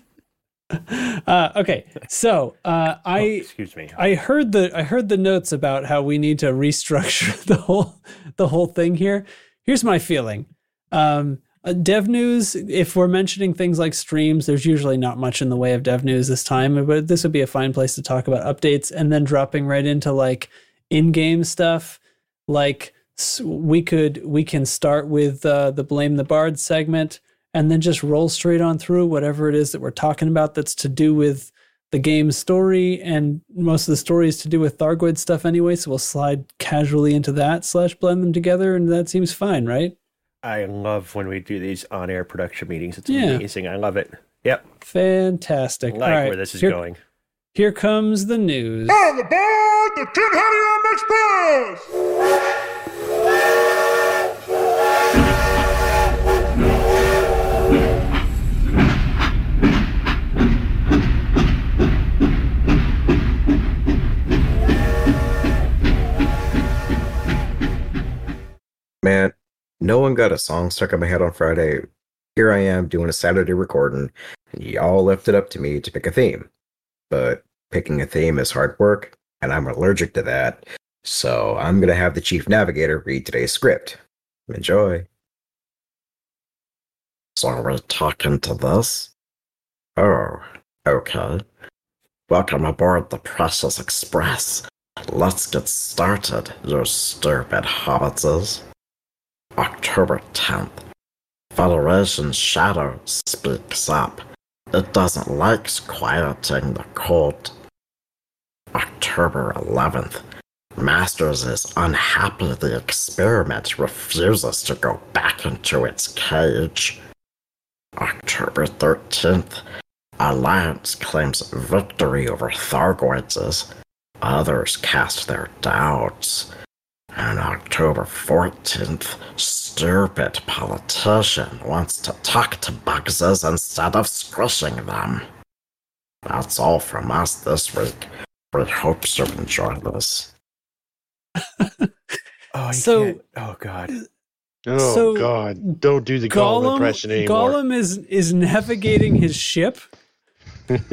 Speaker 2: <laughs>
Speaker 3: uh, okay so uh, i
Speaker 2: Excuse me.
Speaker 3: I heard the I heard the notes about how we need to restructure <laughs> the whole the whole thing here. Here's my feeling. Um, uh, dev news. If we're mentioning things like streams, there's usually not much in the way of dev news this time, but this would be a fine place to talk about updates and then dropping right into like in-game stuff. Like we could we can start with uh, the blame the bard segment and then just roll straight on through whatever it is that we're talking about that's to do with the game's story and most of the story is to do with Thargoid stuff anyway, so we'll slide casually into that slash blend them together and that seems fine, right?
Speaker 2: I love when we do these on-air production meetings. It's
Speaker 3: Yeah.
Speaker 2: amazing. I love it. Yep.
Speaker 3: Fantastic.
Speaker 2: I like
Speaker 3: All right,
Speaker 2: where this is
Speaker 3: here-
Speaker 2: going.
Speaker 3: here comes the news.
Speaker 9: On the board, the Tin Hattie Express!
Speaker 10: Man, no one got a song stuck in my head on Friday. Here I am doing a Saturday recording, and y'all left it up to me to pick a theme. But picking a theme is hard work, and I'm allergic to that. So I'm gonna have the chief navigator read today's script. Enjoy. So we're talking to this? Oh, okay. Welcome aboard the Precious Express. Let's get started, you stupid hobbitses. October 10th. Federation Shadow speaks up. It doesn't like quieting the cold. October 11th. Masters is unhappy the experiment refuses to go back into its cage. October 13th. Alliance claims victory over Thargoids. Others cast their doubts. And October 14th, stupid politician wants to talk to Bugses instead of squishing them. That's all from us this week. We hope you enjoy this. <laughs>
Speaker 2: Oh,
Speaker 3: So-
Speaker 2: can't- oh god.
Speaker 4: Uh, oh
Speaker 3: So,
Speaker 4: God! Don't do the Gollum,
Speaker 3: Gollum,
Speaker 4: impression anymore.
Speaker 3: Gollum is is navigating his ship, <laughs>
Speaker 2: I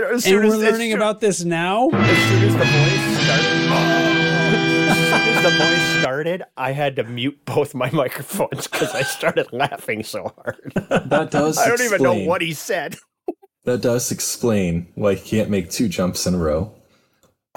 Speaker 2: don't, as
Speaker 3: and
Speaker 2: soon
Speaker 3: we're
Speaker 2: as, as
Speaker 3: learning
Speaker 2: soon-
Speaker 3: about this now.
Speaker 2: as soon as the voice the voice started, I had to mute both my <laughs> microphones because I started laughing so hard.
Speaker 1: That does. <laughs>
Speaker 2: I don't even know what he said.
Speaker 1: That does explain why he can't make two jumps in a row. <laughs>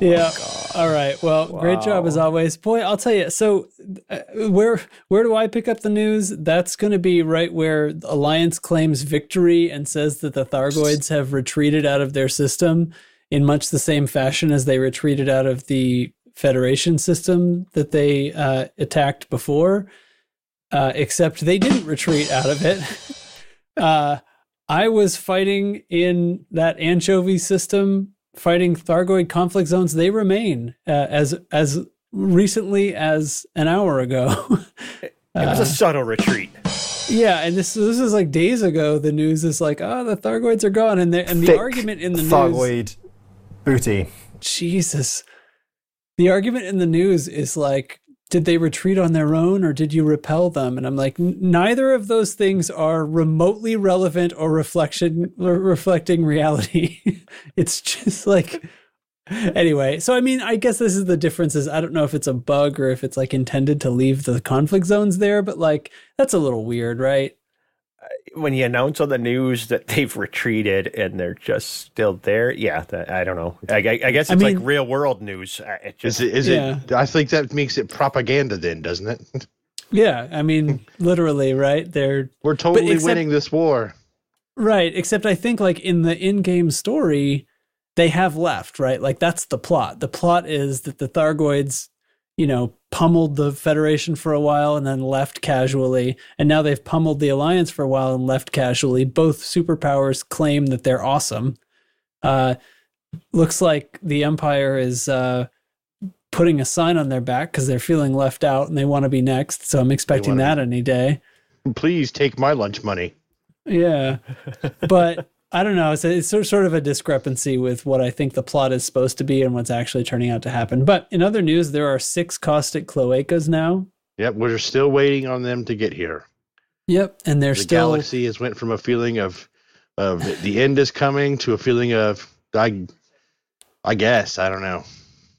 Speaker 3: yeah. All right. Well, great job as always. Boy, I'll tell you. So, uh, where where do I pick up the news? That's going to be right where Alliance claims victory and says that the Thargoids have retreated out of their system in much the same fashion as they retreated out of the Federation system that they uh, attacked before. Uh, except they didn't retreat out of it. <laughs> Uh, I was fighting in that anchovy system, fighting Thargoid conflict zones. They remain uh, as as recently as an hour ago. <laughs>
Speaker 2: It was a subtle retreat.
Speaker 3: yeah, and this this is like days ago. The news is like, oh, the Thargoids are gone, and the and the
Speaker 11: Thick
Speaker 3: argument in the news,
Speaker 11: Thargoid booty.
Speaker 3: Jesus, the argument in the news is like. Did they retreat on their own or did you repel them? And I'm like, neither of those things are remotely relevant or reflection or reflecting reality. <laughs> it's just like anyway. So I mean, I guess this is the difference is I don't know if it's a bug or if it's like intended to leave the conflict zones there, but like that's a little weird, right?
Speaker 2: When you announce on the news that they've retreated and they're just still there, yeah, that, I don't know. I, I, I guess it's
Speaker 3: I mean-
Speaker 2: like real world news. Uh, It
Speaker 4: Is
Speaker 2: just,
Speaker 4: it? Is
Speaker 3: Yeah.
Speaker 4: it? I think that makes it propaganda, then, doesn't it? <laughs>
Speaker 3: Yeah, I mean, literally, right? They're
Speaker 4: We're totally
Speaker 3: except-
Speaker 4: winning this war.
Speaker 3: Right, except I think like in the in-game story, they have left, right? Like that's the plot. The plot is that the Thargoids, you know, pummeled the Federation for a while and then left casually, and now they've pummeled the Alliance for a while and left casually. Both superpowers claim that they're awesome. Uh looks like the Empire is uh putting a sign on their back because they're feeling left out and they want to be next. So I'm expecting that any day.
Speaker 4: Please take my lunch money.
Speaker 3: Yeah. But I don't know. It's, a, it's sort of a discrepancy with what I think the plot is supposed to be and what's actually turning out to happen. But in other news, there are six caustic cloacas now.
Speaker 4: Yep, we're still waiting on them to get here.
Speaker 3: Yep. And they're
Speaker 4: the
Speaker 3: still.
Speaker 4: galaxy has went from a feeling of of the end is coming to a feeling of I I guess I don't know.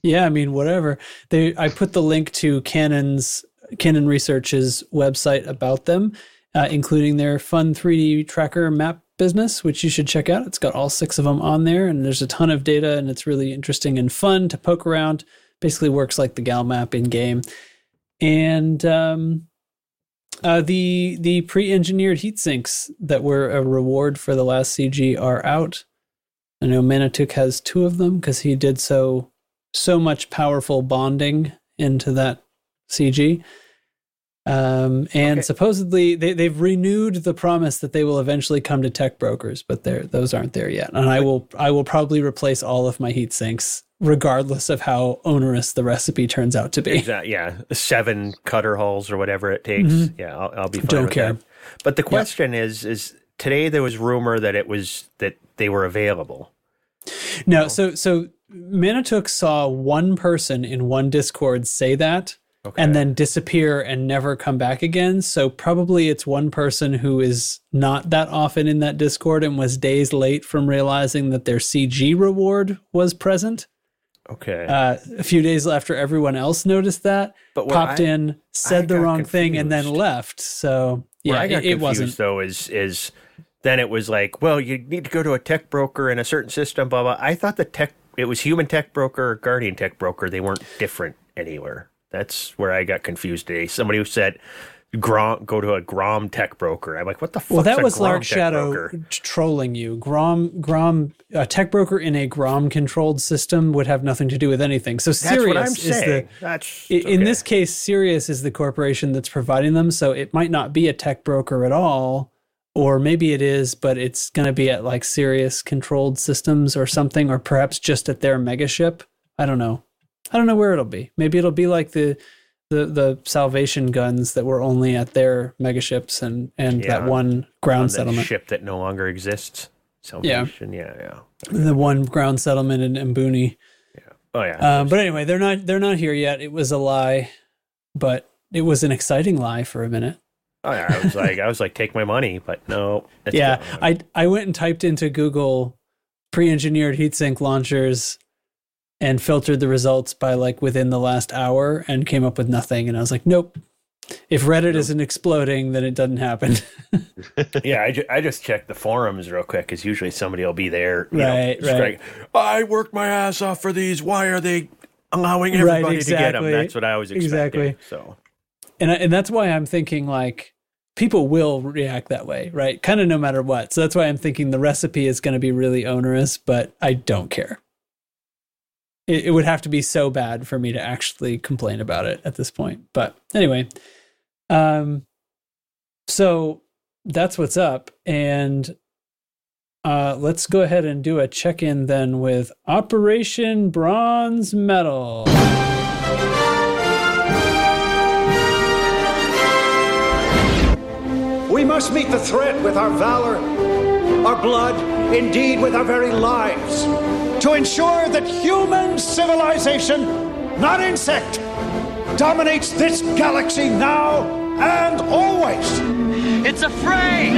Speaker 3: Yeah, I mean, whatever. They, I put the link to Canonn's Canonn Research's website about them, uh, including their fun 3D tracker map business, which you should check out. It's got all six of them on there, and there's a ton of data, and it's really interesting and fun to poke around. Basically, works like the Gal map in game, and um, uh, the the pre-engineered heat sinks that were a reward for the last CG are out. I know Manituk has two of them because he did so so much powerful bonding into that CG. Um, and supposedly they, they've renewed the promise that they will eventually come to tech brokers, but they're, those aren't there yet. And I will I will probably replace all of my heat sinks, regardless of how onerous the recipe turns out to be.
Speaker 2: Exactly. Yeah, seven cutter holes or whatever it takes.
Speaker 3: Mhm.
Speaker 2: Yeah, I'll, I'll be fine
Speaker 3: Don't
Speaker 2: with
Speaker 3: care.
Speaker 2: that. But the question is, is today there was rumor that it was that they were available.
Speaker 3: No, so so Manitouk saw one person in one Discord say that and then disappear and never come back again. So probably it's one person who is not that often in that Discord and was days late from realizing that their CG reward was present.
Speaker 2: Okay.
Speaker 3: Uh, a few days after everyone else noticed that,
Speaker 2: But
Speaker 3: popped
Speaker 2: I-
Speaker 3: in, said
Speaker 2: I
Speaker 3: the wrong thing, and then left. So yeah,
Speaker 2: I got
Speaker 3: it, it
Speaker 2: confused
Speaker 3: wasn't.
Speaker 2: though is is then it was like, well, you need to go to a tech broker in a certain system, blah blah. I thought the tech it was human tech broker or guardian tech broker. They weren't different anywhere. That's where I got confused today. Somebody who said Grom go to a Grom tech broker. I'm like, what the fuck?
Speaker 3: Well, that was
Speaker 2: Grom
Speaker 3: Lark Shadow
Speaker 2: broker?
Speaker 3: trolling you. Grom, Grom, a tech broker in a Grom controlled system would have nothing to do with anything. So
Speaker 2: That's
Speaker 3: Sirius
Speaker 2: what I'm
Speaker 3: is the.
Speaker 2: That's
Speaker 3: In this case, Sirius is the corporation that's providing them. So it might not be a tech broker at all, or maybe it is, but it's going to be at like Sirius controlled systems or something, or perhaps just at their megaship. I don't know. I don't know where it'll be. Maybe it'll be like the the the salvation guns that were only at their megaships and and that one ground
Speaker 2: on
Speaker 3: settlement.
Speaker 2: ship that no longer exists. Salvation. Yeah, yeah.
Speaker 3: the one ground settlement in Mbuni.
Speaker 2: Oh yeah.
Speaker 3: Um, but anyway, they're not they're not here yet. It was a lie, but it was an exciting lie for a minute.
Speaker 2: Oh yeah. I was like, I was like, take my money, but no.
Speaker 3: yeah. I I went and typed into Google pre-engineered heatsink launchers and filtered the results by like within the last hour and came up with nothing. And I was like, nope. If Reddit isn't exploding, then it doesn't happen. <laughs>
Speaker 2: yeah, I, ju- I just checked the forums real quick because usually somebody will be there. You
Speaker 3: Right,
Speaker 2: know,
Speaker 3: right.
Speaker 2: scrag- I worked my ass off for these. Why are they allowing
Speaker 3: Right,
Speaker 2: everybody to get them? That's what I was expecting.
Speaker 3: Exactly.
Speaker 2: So
Speaker 3: and I- and that's why I'm thinking like people will react that way, right? Kind of no matter what. So that's why I'm thinking the recipe is going to be really onerous, but I don't care. It, it would have to be so bad for me to actually complain about it at this point. But anyway, um, so that's what's up, and uh, let's go ahead and do a check in then with Operation Bronze Medal.
Speaker 12: We must meet the threat with our valor, our blood, indeed with our very lives, to ensure that human civilization, not insect, dominates this galaxy now and always.
Speaker 13: It's a fray!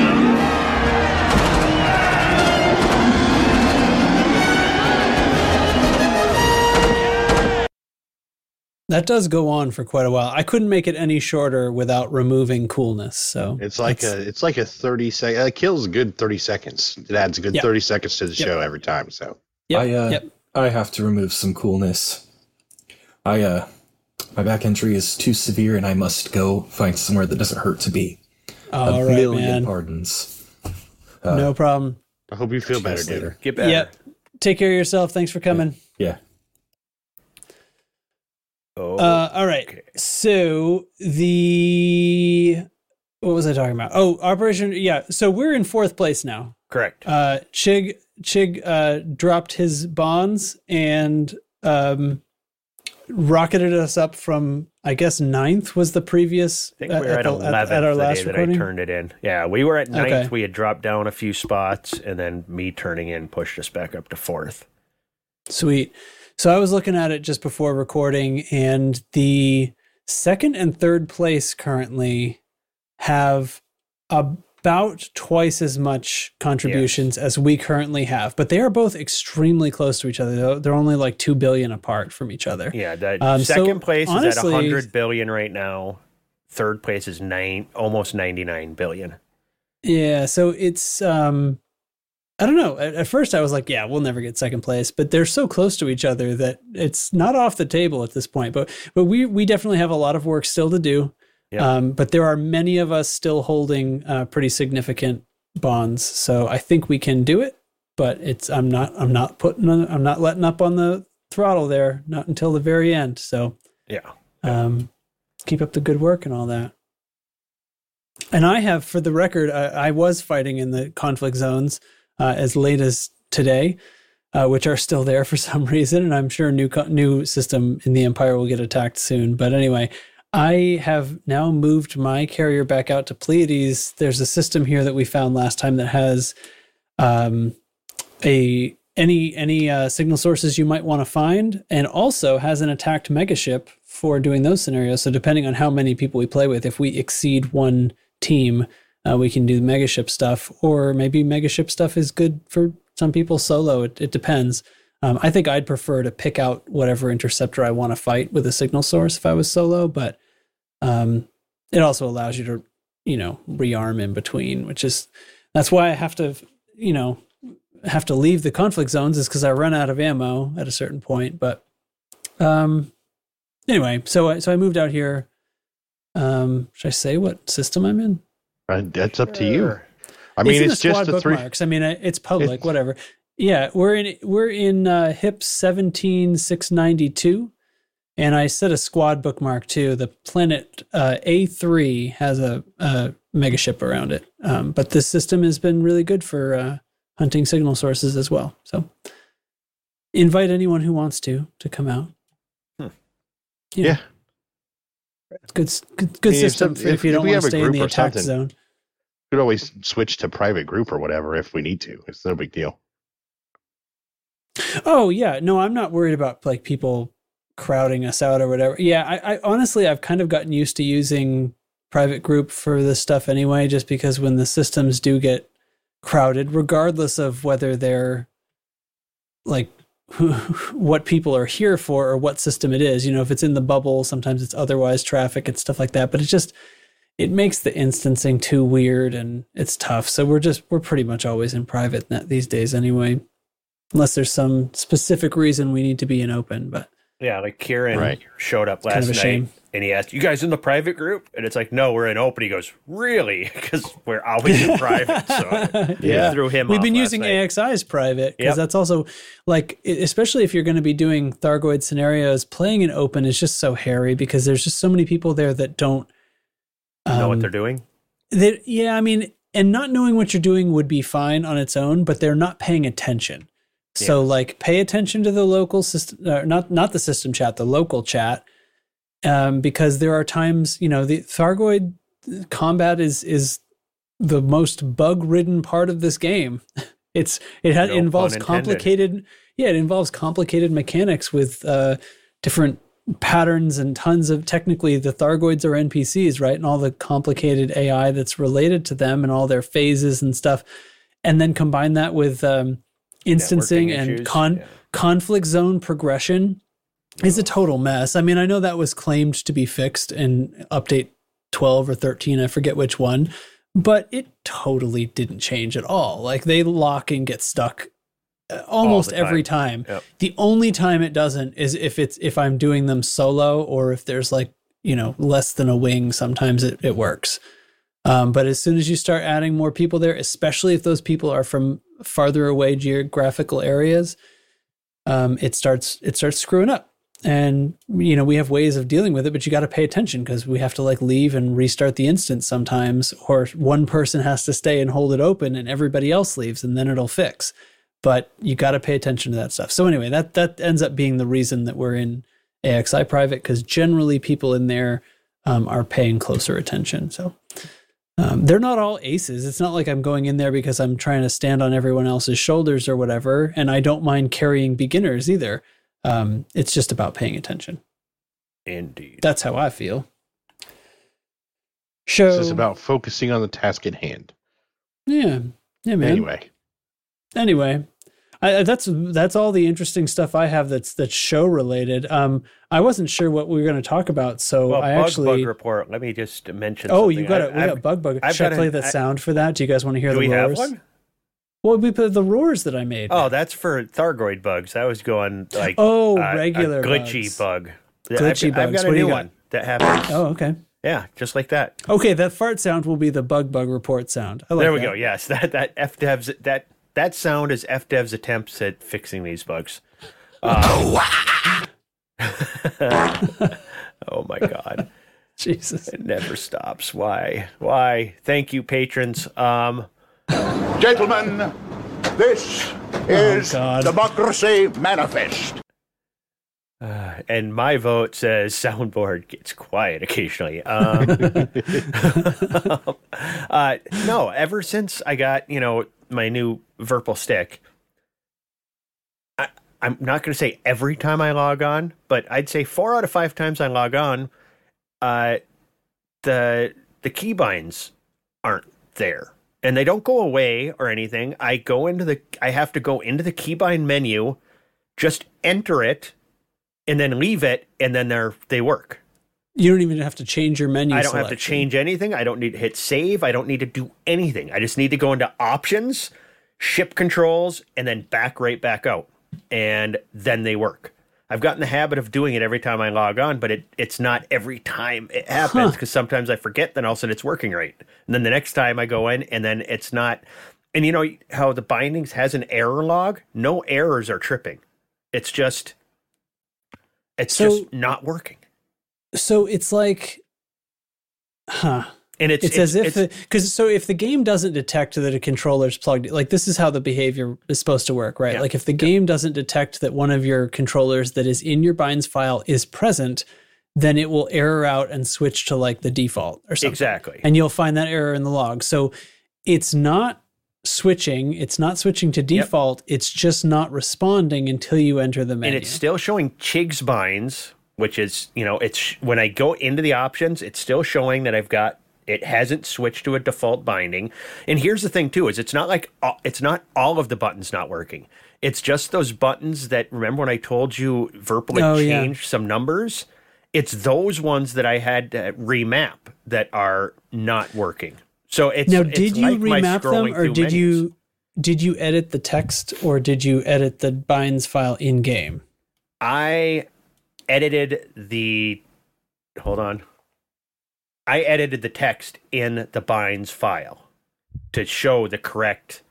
Speaker 3: That does go on for quite a while. I couldn't make it any shorter without removing coolness. So
Speaker 4: It's like a it's like a thirty second. It kills a good thirty seconds. It adds a good
Speaker 3: Yep.
Speaker 4: thirty seconds to the
Speaker 3: Yep.
Speaker 4: show every time. So
Speaker 1: I uh, I have to remove some coolness. I uh, my back injury is too severe, and I must go find somewhere that doesn't hurt to be.
Speaker 3: All
Speaker 1: a
Speaker 3: right,
Speaker 1: million
Speaker 3: man.
Speaker 1: pardons.
Speaker 3: no problem.
Speaker 4: I hope you feel better,
Speaker 1: Cheers
Speaker 4: dude.
Speaker 1: later.
Speaker 2: get better.
Speaker 3: Yep. Take care of yourself. Thanks for coming.
Speaker 1: Yeah.
Speaker 2: Oh,
Speaker 3: Uh, all right. So the what was I talking about? Oh, Operation. Yeah. So we're in fourth place now.
Speaker 2: correct.
Speaker 3: Uh, Chig Chig uh, dropped his bonds and um, rocketed us up from I guess ninth was the previous.
Speaker 2: I think we were at,
Speaker 3: the-
Speaker 2: 11th
Speaker 3: at our
Speaker 2: the
Speaker 3: last
Speaker 2: day that I turned it in. Yeah, we were at ninth.
Speaker 3: Okay.
Speaker 2: We had dropped down a few spots, and then me turning in pushed us back up to fourth.
Speaker 3: Sweet. So I was looking at it just before recording, and the second and third place currently have about twice as much contributions as we currently have, but they are both extremely close to each other. They're- They're only like two billion apart from each other.
Speaker 2: Yeah, the
Speaker 3: Um, so
Speaker 2: second place
Speaker 3: honestly-
Speaker 2: is at 100 billion right now. Third place is nine, almost 99 billion.
Speaker 3: Yeah, so it's um I don't know. At, at first I was like, yeah, we'll never get second place, but they're so close to each other that it's not off the table at this point. But but we we definitely have a lot of work still to do.
Speaker 2: Yeah.
Speaker 3: Um, but there are many of us still holding uh, pretty significant bonds, so I think we can do it. But it's I'm not I'm not putting on, I'm not letting up on the throttle there, not until the very end. So
Speaker 2: Yeah.
Speaker 3: um, keep up the good work and all that. and I have, for the record, I, I was fighting in the conflict zones uh, as late as today, uh, which are still there for <laughs> some reason, and I'm sure new co- new system in the Empire will get attacked soon. But anyway, I have now moved my carrier back out to Pleiades. There's a system here that we found last time that has um, a any any uh, signal sources you might want to find, and also has an attacked megaship for doing those scenarios. So depending on how many people we play with, if we exceed one team, uh, we can do megaship stuff, or maybe megaship stuff is good for some people solo. It, it depends. Um, I think I'd prefer to pick out whatever interceptor I want to fight with a signal source if I was solo, but um, it also allows you to, you know, rearm in between, which is that's why I have to, you know, have to leave the conflict zones is because I run out of ammo at a certain point. But um, anyway, so I, so I moved out here. Um, should I say what system I'm in?
Speaker 4: Uh, that's up to you. I mean,
Speaker 3: it's,
Speaker 4: it's,
Speaker 3: in the
Speaker 4: just
Speaker 3: squad
Speaker 4: the three.
Speaker 3: bookmarks. I mean, it's public,
Speaker 4: It's-
Speaker 3: whatever. Yeah, we're in we're in uh, HIP seventeen six ninety two, and I set a squad bookmark too. The planet uh, A three has a, a megaship around it, um, but this system has been really good for uh, hunting signal sources as well. So, invite anyone who wants to to come out.
Speaker 2: Hmm.
Speaker 3: Yeah. It's good, good, good
Speaker 4: Yeah, if
Speaker 3: system
Speaker 4: some-
Speaker 3: if,
Speaker 4: if-
Speaker 3: you
Speaker 4: if
Speaker 3: don't want to
Speaker 4: have a
Speaker 3: stay in the
Speaker 4: group or
Speaker 3: attack
Speaker 4: something.
Speaker 3: zone.
Speaker 4: could always switch to private group or whatever if we need to. It's no big deal.
Speaker 3: Oh yeah, no, I'm not worried about like people crowding us out or whatever. Yeah, I, I honestly I've kind of gotten used to using private group for this stuff anyway, just because when the systems do get crowded, regardless of whether they're like <laughs> what people are here for or what system it is, you know, if it's in the bubble, sometimes it's otherwise traffic and stuff like that. But it just it makes the instancing too weird and it's tough. So we're just we're pretty much always in private net these days anyway unless there's some specific reason we need to be in open. But
Speaker 2: Yeah, like Kieran
Speaker 3: Right.
Speaker 2: showed up
Speaker 3: Kind
Speaker 2: last
Speaker 3: of a
Speaker 2: night
Speaker 3: shame.
Speaker 2: and he asked, You guys in the private group? And it's like, No, we're in open. He goes, Really? <laughs> Because we're always in private. So <laughs>
Speaker 3: yeah,
Speaker 2: threw him
Speaker 3: We've
Speaker 2: off
Speaker 3: been
Speaker 2: last
Speaker 3: using
Speaker 2: night.
Speaker 3: AXI as private because
Speaker 2: Yep.
Speaker 3: that's also like, especially if you're going to be doing Thargoid scenarios, playing in open is just so hairy because there's just so many people there that don't
Speaker 2: know what
Speaker 3: um,
Speaker 2: they're doing?
Speaker 3: They, yeah, I mean, and not knowing what you're doing would be fine on its own, but they're not paying attention. So, like, pay attention to the local system, uh, not not the system chat, the local chat, um, because there are times, you know, the Thargoid combat is is the most bug ridden part of this game. <laughs> It's it has
Speaker 2: No
Speaker 3: involves complicated, yeah, it involves complicated mechanics with uh, different patterns and tons of technically the Thargoids are NPCs, right? And all the complicated AI that's related to them and all their phases and stuff. And then combine that with um, instancing
Speaker 2: Networking
Speaker 3: and
Speaker 2: issues,
Speaker 3: con-
Speaker 2: yeah.
Speaker 3: conflict zone progression is a total mess. I mean, I know that was claimed to be fixed in update 12 or 13, I forget which one, but it totally didn't change at all. Like they lock and get stuck uh, almost
Speaker 2: the
Speaker 3: every
Speaker 2: time.
Speaker 3: time.
Speaker 2: Yep.
Speaker 3: The only time it doesn't is if it's if I'm doing them solo or if there's like, you know, less than a wing, sometimes it, it works. Um, but as soon as you start adding more people there, especially if those people are from farther away geographical areas, um, it starts it starts screwing up. And you know we have ways of dealing with it, but you got to pay attention because we have to like leave and restart the instance sometimes, or one person has to stay and hold it open, and everybody else leaves, and then it'll fix. But you got to pay attention to that stuff. So anyway, that that ends up being the reason that we're in AXI private because generally people in there um, are paying closer attention. So um, they're not all aces. It's not like I'm going in there because I'm trying to stand on everyone else's shoulders or whatever. And I don't mind carrying beginners either. Um, it's just about paying attention.
Speaker 2: Indeed.
Speaker 3: That's how I feel. Show.
Speaker 4: This is about focusing on the task at hand.
Speaker 3: yeah, yeah, man.
Speaker 4: Anyway,
Speaker 3: anyway I, that's that's all the interesting stuff I have that's that's show related. Um, I wasn't sure what we were going to talk about, so
Speaker 2: Well,
Speaker 3: I
Speaker 2: bug
Speaker 3: actually.
Speaker 2: bug report. Let me just mention.
Speaker 3: oh,
Speaker 2: something.
Speaker 3: you got it. We got bug bug.
Speaker 2: I've
Speaker 3: Should I play
Speaker 2: an-
Speaker 3: that
Speaker 2: I-
Speaker 3: sound for that? Do you guys want to hear the
Speaker 2: we have
Speaker 3: roars?
Speaker 2: one?
Speaker 3: Well, we put the roars that I made.
Speaker 2: Oh, that's for Thargoid bugs. I was going like
Speaker 3: Oh,
Speaker 2: uh,
Speaker 3: regular
Speaker 2: a glitchy
Speaker 3: bugs.
Speaker 2: bug.
Speaker 3: Glitchy
Speaker 2: I've,
Speaker 3: bugs.
Speaker 2: I've got a
Speaker 3: What
Speaker 2: new
Speaker 3: got?
Speaker 2: one that happens.
Speaker 3: Oh, okay.
Speaker 2: Yeah, just like that.
Speaker 3: Okay, that fart sound will be the bug bug report sound. I like
Speaker 2: there we
Speaker 3: that.
Speaker 2: go. Yes, that that FDev's that that sound is FDev's attempts at fixing these bugs. Um, <laughs> oh my god. <laughs>
Speaker 3: Jesus.
Speaker 2: It never stops. Why? Why? Thank you, patrons. Um,
Speaker 9: Gentlemen, this is Democracy Manifest.
Speaker 2: Uh, and my vote says soundboard gets quiet occasionally. Um, <laughs> uh, no, ever since I got you know my new Virpil stick, I, I'm not going to say every time I log on, but I'd say four out of five times I log on, uh, the the keybinds aren't there, and they don't go away or anything. I go into the I have to go into the keybind menu, just enter it and then leave it, and then they're they work.
Speaker 3: You don't even have to change your menu.
Speaker 2: I don't have to change anything. I don't need to hit save. I don't need to do anything. I just need to go into options, ship controls, and then back right back out, and then they work. I've gotten the habit of doing it every time I log on, but it, it's not every time it happens
Speaker 3: Huh.
Speaker 2: because sometimes I forget. Then all of a sudden it's working right, and then the next time I go in, and then it's not. And you know how the bindings has an error log? No errors are tripping. It's just it's
Speaker 3: So-
Speaker 2: just not working.
Speaker 3: So it's like, huh?
Speaker 2: And it's,
Speaker 3: It's, as if because so if the game doesn't detect that a controller's plugged, like this is how the behavior is supposed to work, right?
Speaker 2: Yeah.
Speaker 3: Like if the game doesn't detect that one of your controllers that is in your binds file is present, then it will error out and switch to like the default or something.
Speaker 2: Exactly.
Speaker 3: And you'll find that error in the log. So it's not switching. It's not switching to default. It's just not responding until you enter the menu.
Speaker 2: and it's still showing Chigs binds, which is you know it's when I go into the options, it's still showing that I've got it hasn't switched to a default binding. And here's the thing too: is it's not like uh, it's not all of the buttons not working. It's just those buttons that remember when I told you had
Speaker 3: Oh, yeah.
Speaker 2: changed some numbers. It's those ones that I had to remap that are not working. So it's
Speaker 3: now,
Speaker 2: it's
Speaker 3: did you
Speaker 2: like
Speaker 3: remap them, or did
Speaker 2: menus.
Speaker 3: you did you edit the text, or did you edit the binds file in game?
Speaker 2: I edited the hold on. I edited the text in the binds file to show the correct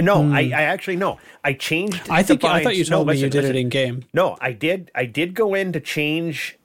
Speaker 2: No, I, I actually no. I changed
Speaker 3: Hmm. I think I thought
Speaker 2: binds-
Speaker 3: you
Speaker 2: no,
Speaker 3: told me you did
Speaker 2: listen.
Speaker 3: it in game.
Speaker 2: No, I did. I did go in to change,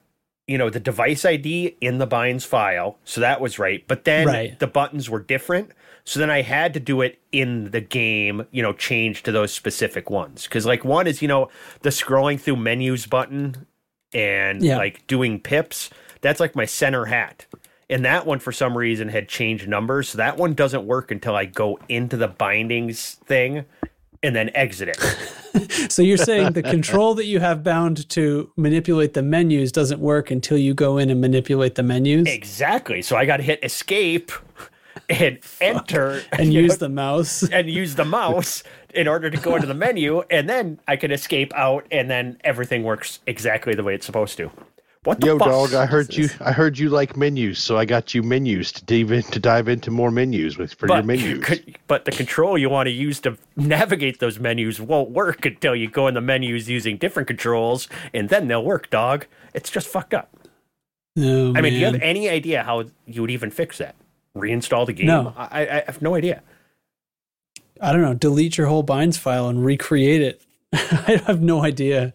Speaker 2: you know, the device ID in the binds file, so that was right. But then
Speaker 3: Right.
Speaker 2: the buttons were different, so then I had to do it in the game. You know, change to those specific ones because, like, one is you know the scrolling through menus button and
Speaker 3: Yeah.
Speaker 2: like doing pips. That's like my center hat. And that one, for some reason, had changed numbers. So that one doesn't work until I go into the bindings thing and then exit it. <laughs>
Speaker 3: So you're saying the control that you have bound to manipulate the menus doesn't work until you go in and manipulate the menus
Speaker 2: Exactly. So I got to hit escape and enter
Speaker 3: and <laughs> use
Speaker 2: know,
Speaker 3: the mouse.
Speaker 2: and use the mouse in order to go into the menu, and then I can escape out, and then everything works exactly the way it's supposed to. What the
Speaker 4: Yo,
Speaker 2: fuck?
Speaker 4: dog! I heard you. I heard you like menus, so I got you menus to dive in, to dive into more menus with for your
Speaker 2: But,
Speaker 4: menus.
Speaker 2: but the control you want to use to navigate those menus won't work until you go in the menus using different controls, and then they'll work, dog. It's just fucked up.
Speaker 3: Oh,
Speaker 2: I mean, do you have any idea how you would even fix that? Reinstall the game?
Speaker 3: No.
Speaker 2: I, I have no idea.
Speaker 3: I don't know. Delete your whole binds file and recreate it. <laughs> I have no idea.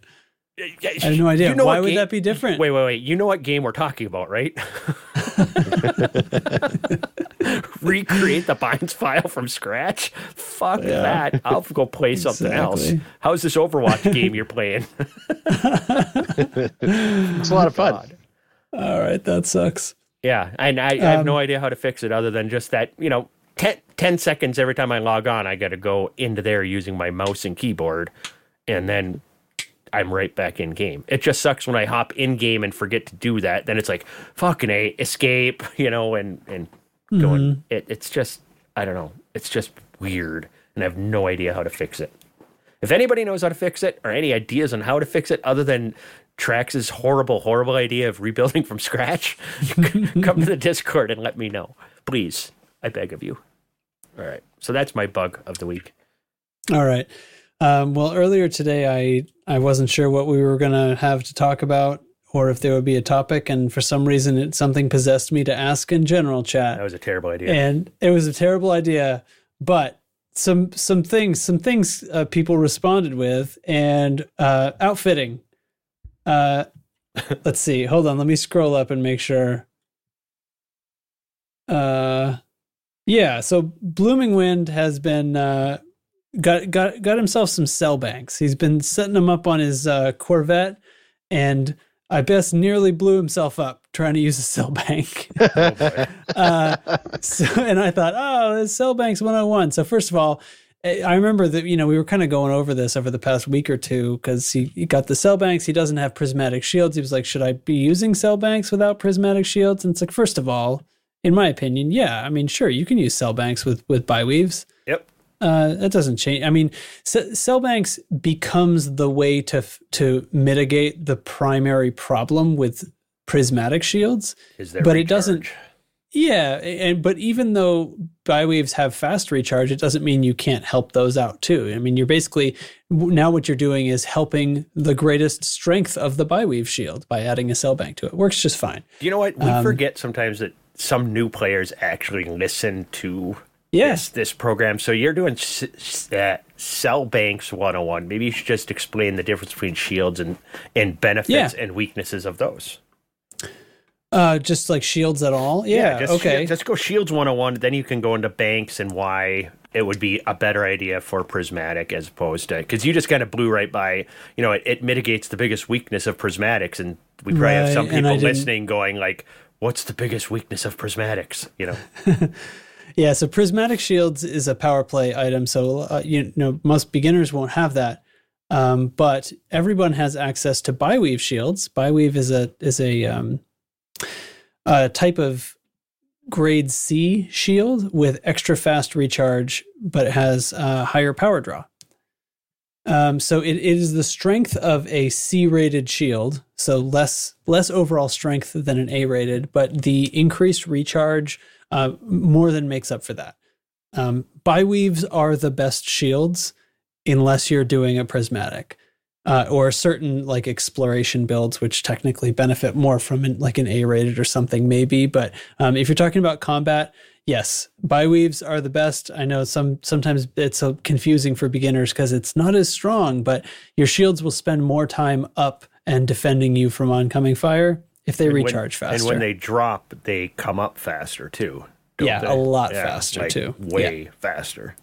Speaker 3: I have no idea.
Speaker 2: You know
Speaker 3: Why would
Speaker 2: game-
Speaker 3: that be different?
Speaker 2: Wait, wait, wait. You know what game we're talking about, right? <laughs> Recreate the binds file from scratch? Fuck
Speaker 3: Yeah.
Speaker 2: that. I'll go play something else. How's this Overwatch game you're playing? <laughs>
Speaker 4: it's a lot of fun.
Speaker 3: All right, that sucks.
Speaker 2: Yeah, and I, I have
Speaker 3: Um,
Speaker 2: no idea how to fix it other than just that, you know, 10, 10 seconds every time I log on, I got to go into there using my mouse and keyboard, and then I'm right back in game. It just sucks when I hop in game and forget to do that. Then it's like, fucking A, escape, <laughs> you know, and, and going.
Speaker 3: Mhm.
Speaker 2: It, it's just, I don't know. It's just weird, and I have no idea how to fix it. If anybody knows how to fix it or any ideas on how to fix it other than Trax's horrible, horrible idea of rebuilding from scratch, <laughs> come to the Discord and let me know. Please. I beg of you. All right. So that's my bug of the week.
Speaker 3: All right. Um, well, earlier today, I I wasn't sure what we were gonna have to talk about, or if there would be a topic, and for some reason, it something possessed me to ask in general chat.
Speaker 2: That was a terrible idea.
Speaker 3: and it was a terrible idea but some some things some things uh, people responded with and uh outfitting uh <laughs> let's see. Hold on. Let me scroll up and make sure. Uh, yeah. So Blooming Wind has been uh, got got got himself some cell banks. He's been setting them up on his uh, Corvette, and I best nearly blew himself up trying to use a cell bank. <laughs> <laughs> uh, so, and I thought, oh, cell banks 101. So first of all, I I remember that you know we were kind of going over this over the past week or two because he, he got the cell banks. He doesn't have prismatic shields. He was like, should I be using cell banks without prismatic shields? And it's like, first of all, in my opinion, yeah. I mean, sure, you can use cell banks with with biweaves. Uh, that doesn't change. I mean, cell banks becomes the way to f- to mitigate the primary problem with prismatic shields,
Speaker 2: Is there
Speaker 3: but it doesn't. Yeah, and but even though biweaves have fast recharge, it doesn't mean you can't help those out too. I mean, you're basically now what you're doing is helping the greatest strength of the biweave shield by adding a cell bank to it. Works just fine.
Speaker 2: You know what? We
Speaker 3: Um,
Speaker 2: forget sometimes that some new players actually listen to
Speaker 3: Yeah.
Speaker 2: this, program. So you're doing s- uh, Cell Banks 101. Maybe you should just explain the difference between shields and, and benefits
Speaker 3: Yeah.
Speaker 2: and weaknesses of those.
Speaker 3: Uh, just like shields at all. Yeah.
Speaker 2: just
Speaker 3: okay.
Speaker 2: let's go Shields 101. Then you can go into banks and why it would be a better idea for Prismatic as opposed to because you just kind of blew right by. You know, it, it mitigates the biggest weakness of Prismatics, and we probably have some
Speaker 3: Right, and I
Speaker 2: people listening going like, "What's the biggest weakness of Prismatics?" You know. <laughs>
Speaker 3: Yeah, so prismatic shields is a power play item, so uh, you know most beginners won't have that, um, but everyone has access to biweave shields. Biweave is a is a um, a type of grade C shield with extra fast recharge, but it has uh, higher power draw. Um, so it, it is the strength of a C rated shield, so less less overall strength than an A rated, but the increased recharge uh, more than makes up for that. Um, biweaves are the best shields unless you're doing a prismatic. Uh, or certain like exploration builds, which technically benefit more from an, like an A rated or something, maybe. But um, if you're talking about combat, yes, biweaves are the best. I know some sometimes it's so confusing for beginners because it's not as strong, but your shields will spend more time up and defending you from oncoming fire if they
Speaker 2: And when-
Speaker 3: recharge faster.
Speaker 2: And when they drop, they come up faster too.
Speaker 3: Yeah,
Speaker 2: they?
Speaker 3: a lot faster,
Speaker 2: like,
Speaker 3: too.
Speaker 2: Way faster.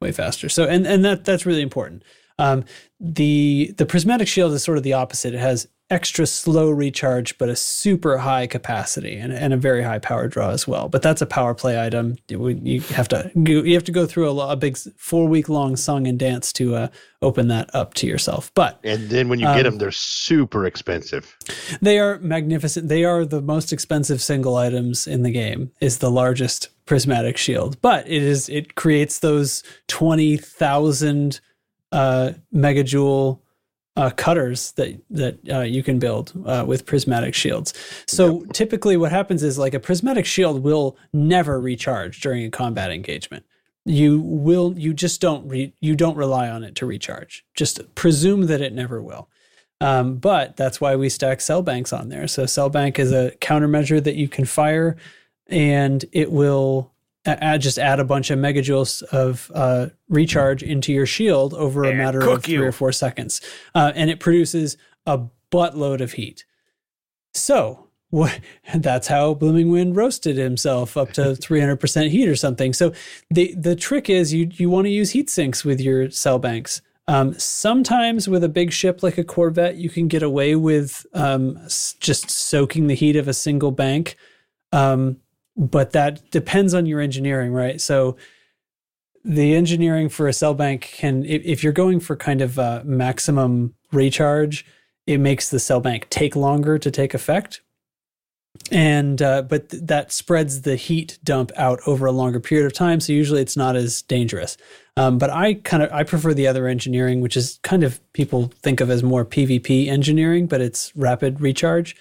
Speaker 3: way faster. So and and that that's really important. Um, the the prismatic shield is sort of the opposite. It has extra slow recharge, but a super high capacity and, and a very high power draw as well. But that's a power play item. You have to go- you have to go through a, a big four week long song and dance to uh, open that up to yourself. But
Speaker 4: And then when you get
Speaker 3: Um,
Speaker 4: them, they're super expensive.
Speaker 3: they are magnificent. They are the most expensive single items in the game. Is the largest prismatic shield, but it is it creates those twenty thousand uh, megajoule uh, cutters that that uh, you can build uh, with prismatic shields. So typically, what happens is like a prismatic shield will never recharge during a combat engagement. You will you just don't re, you don't rely on it to recharge. Just presume that it never will. Um, but that's why we stack cell banks on there. So cell bank is a countermeasure that you can fire, and it will just add a bunch of megajoules of uh, recharge into your shield over a matter of three
Speaker 2: you.
Speaker 3: or four seconds, uh, and it produces a buttload of heat. So what? <laughs> That's how Blooming Wind roasted himself up to <laughs> 300% heat or something. So the the trick is you you want to use heat sinks with your cell banks. Um, sometimes with a big ship like a Corvette, you can get away with um, s- just soaking the heat of a single bank. Um, but that depends on your engineering, right? So the engineering for a cell bank can, if, you're going for kind of uh, maximum recharge, it makes the cell bank take longer to take effect. And uh, but th- that spreads the heat dump out over a longer period of time, so usually it's not as dangerous. Um, but I kind of I prefer the other engineering, which is kind of people think of as more PvP engineering, but it's rapid recharge.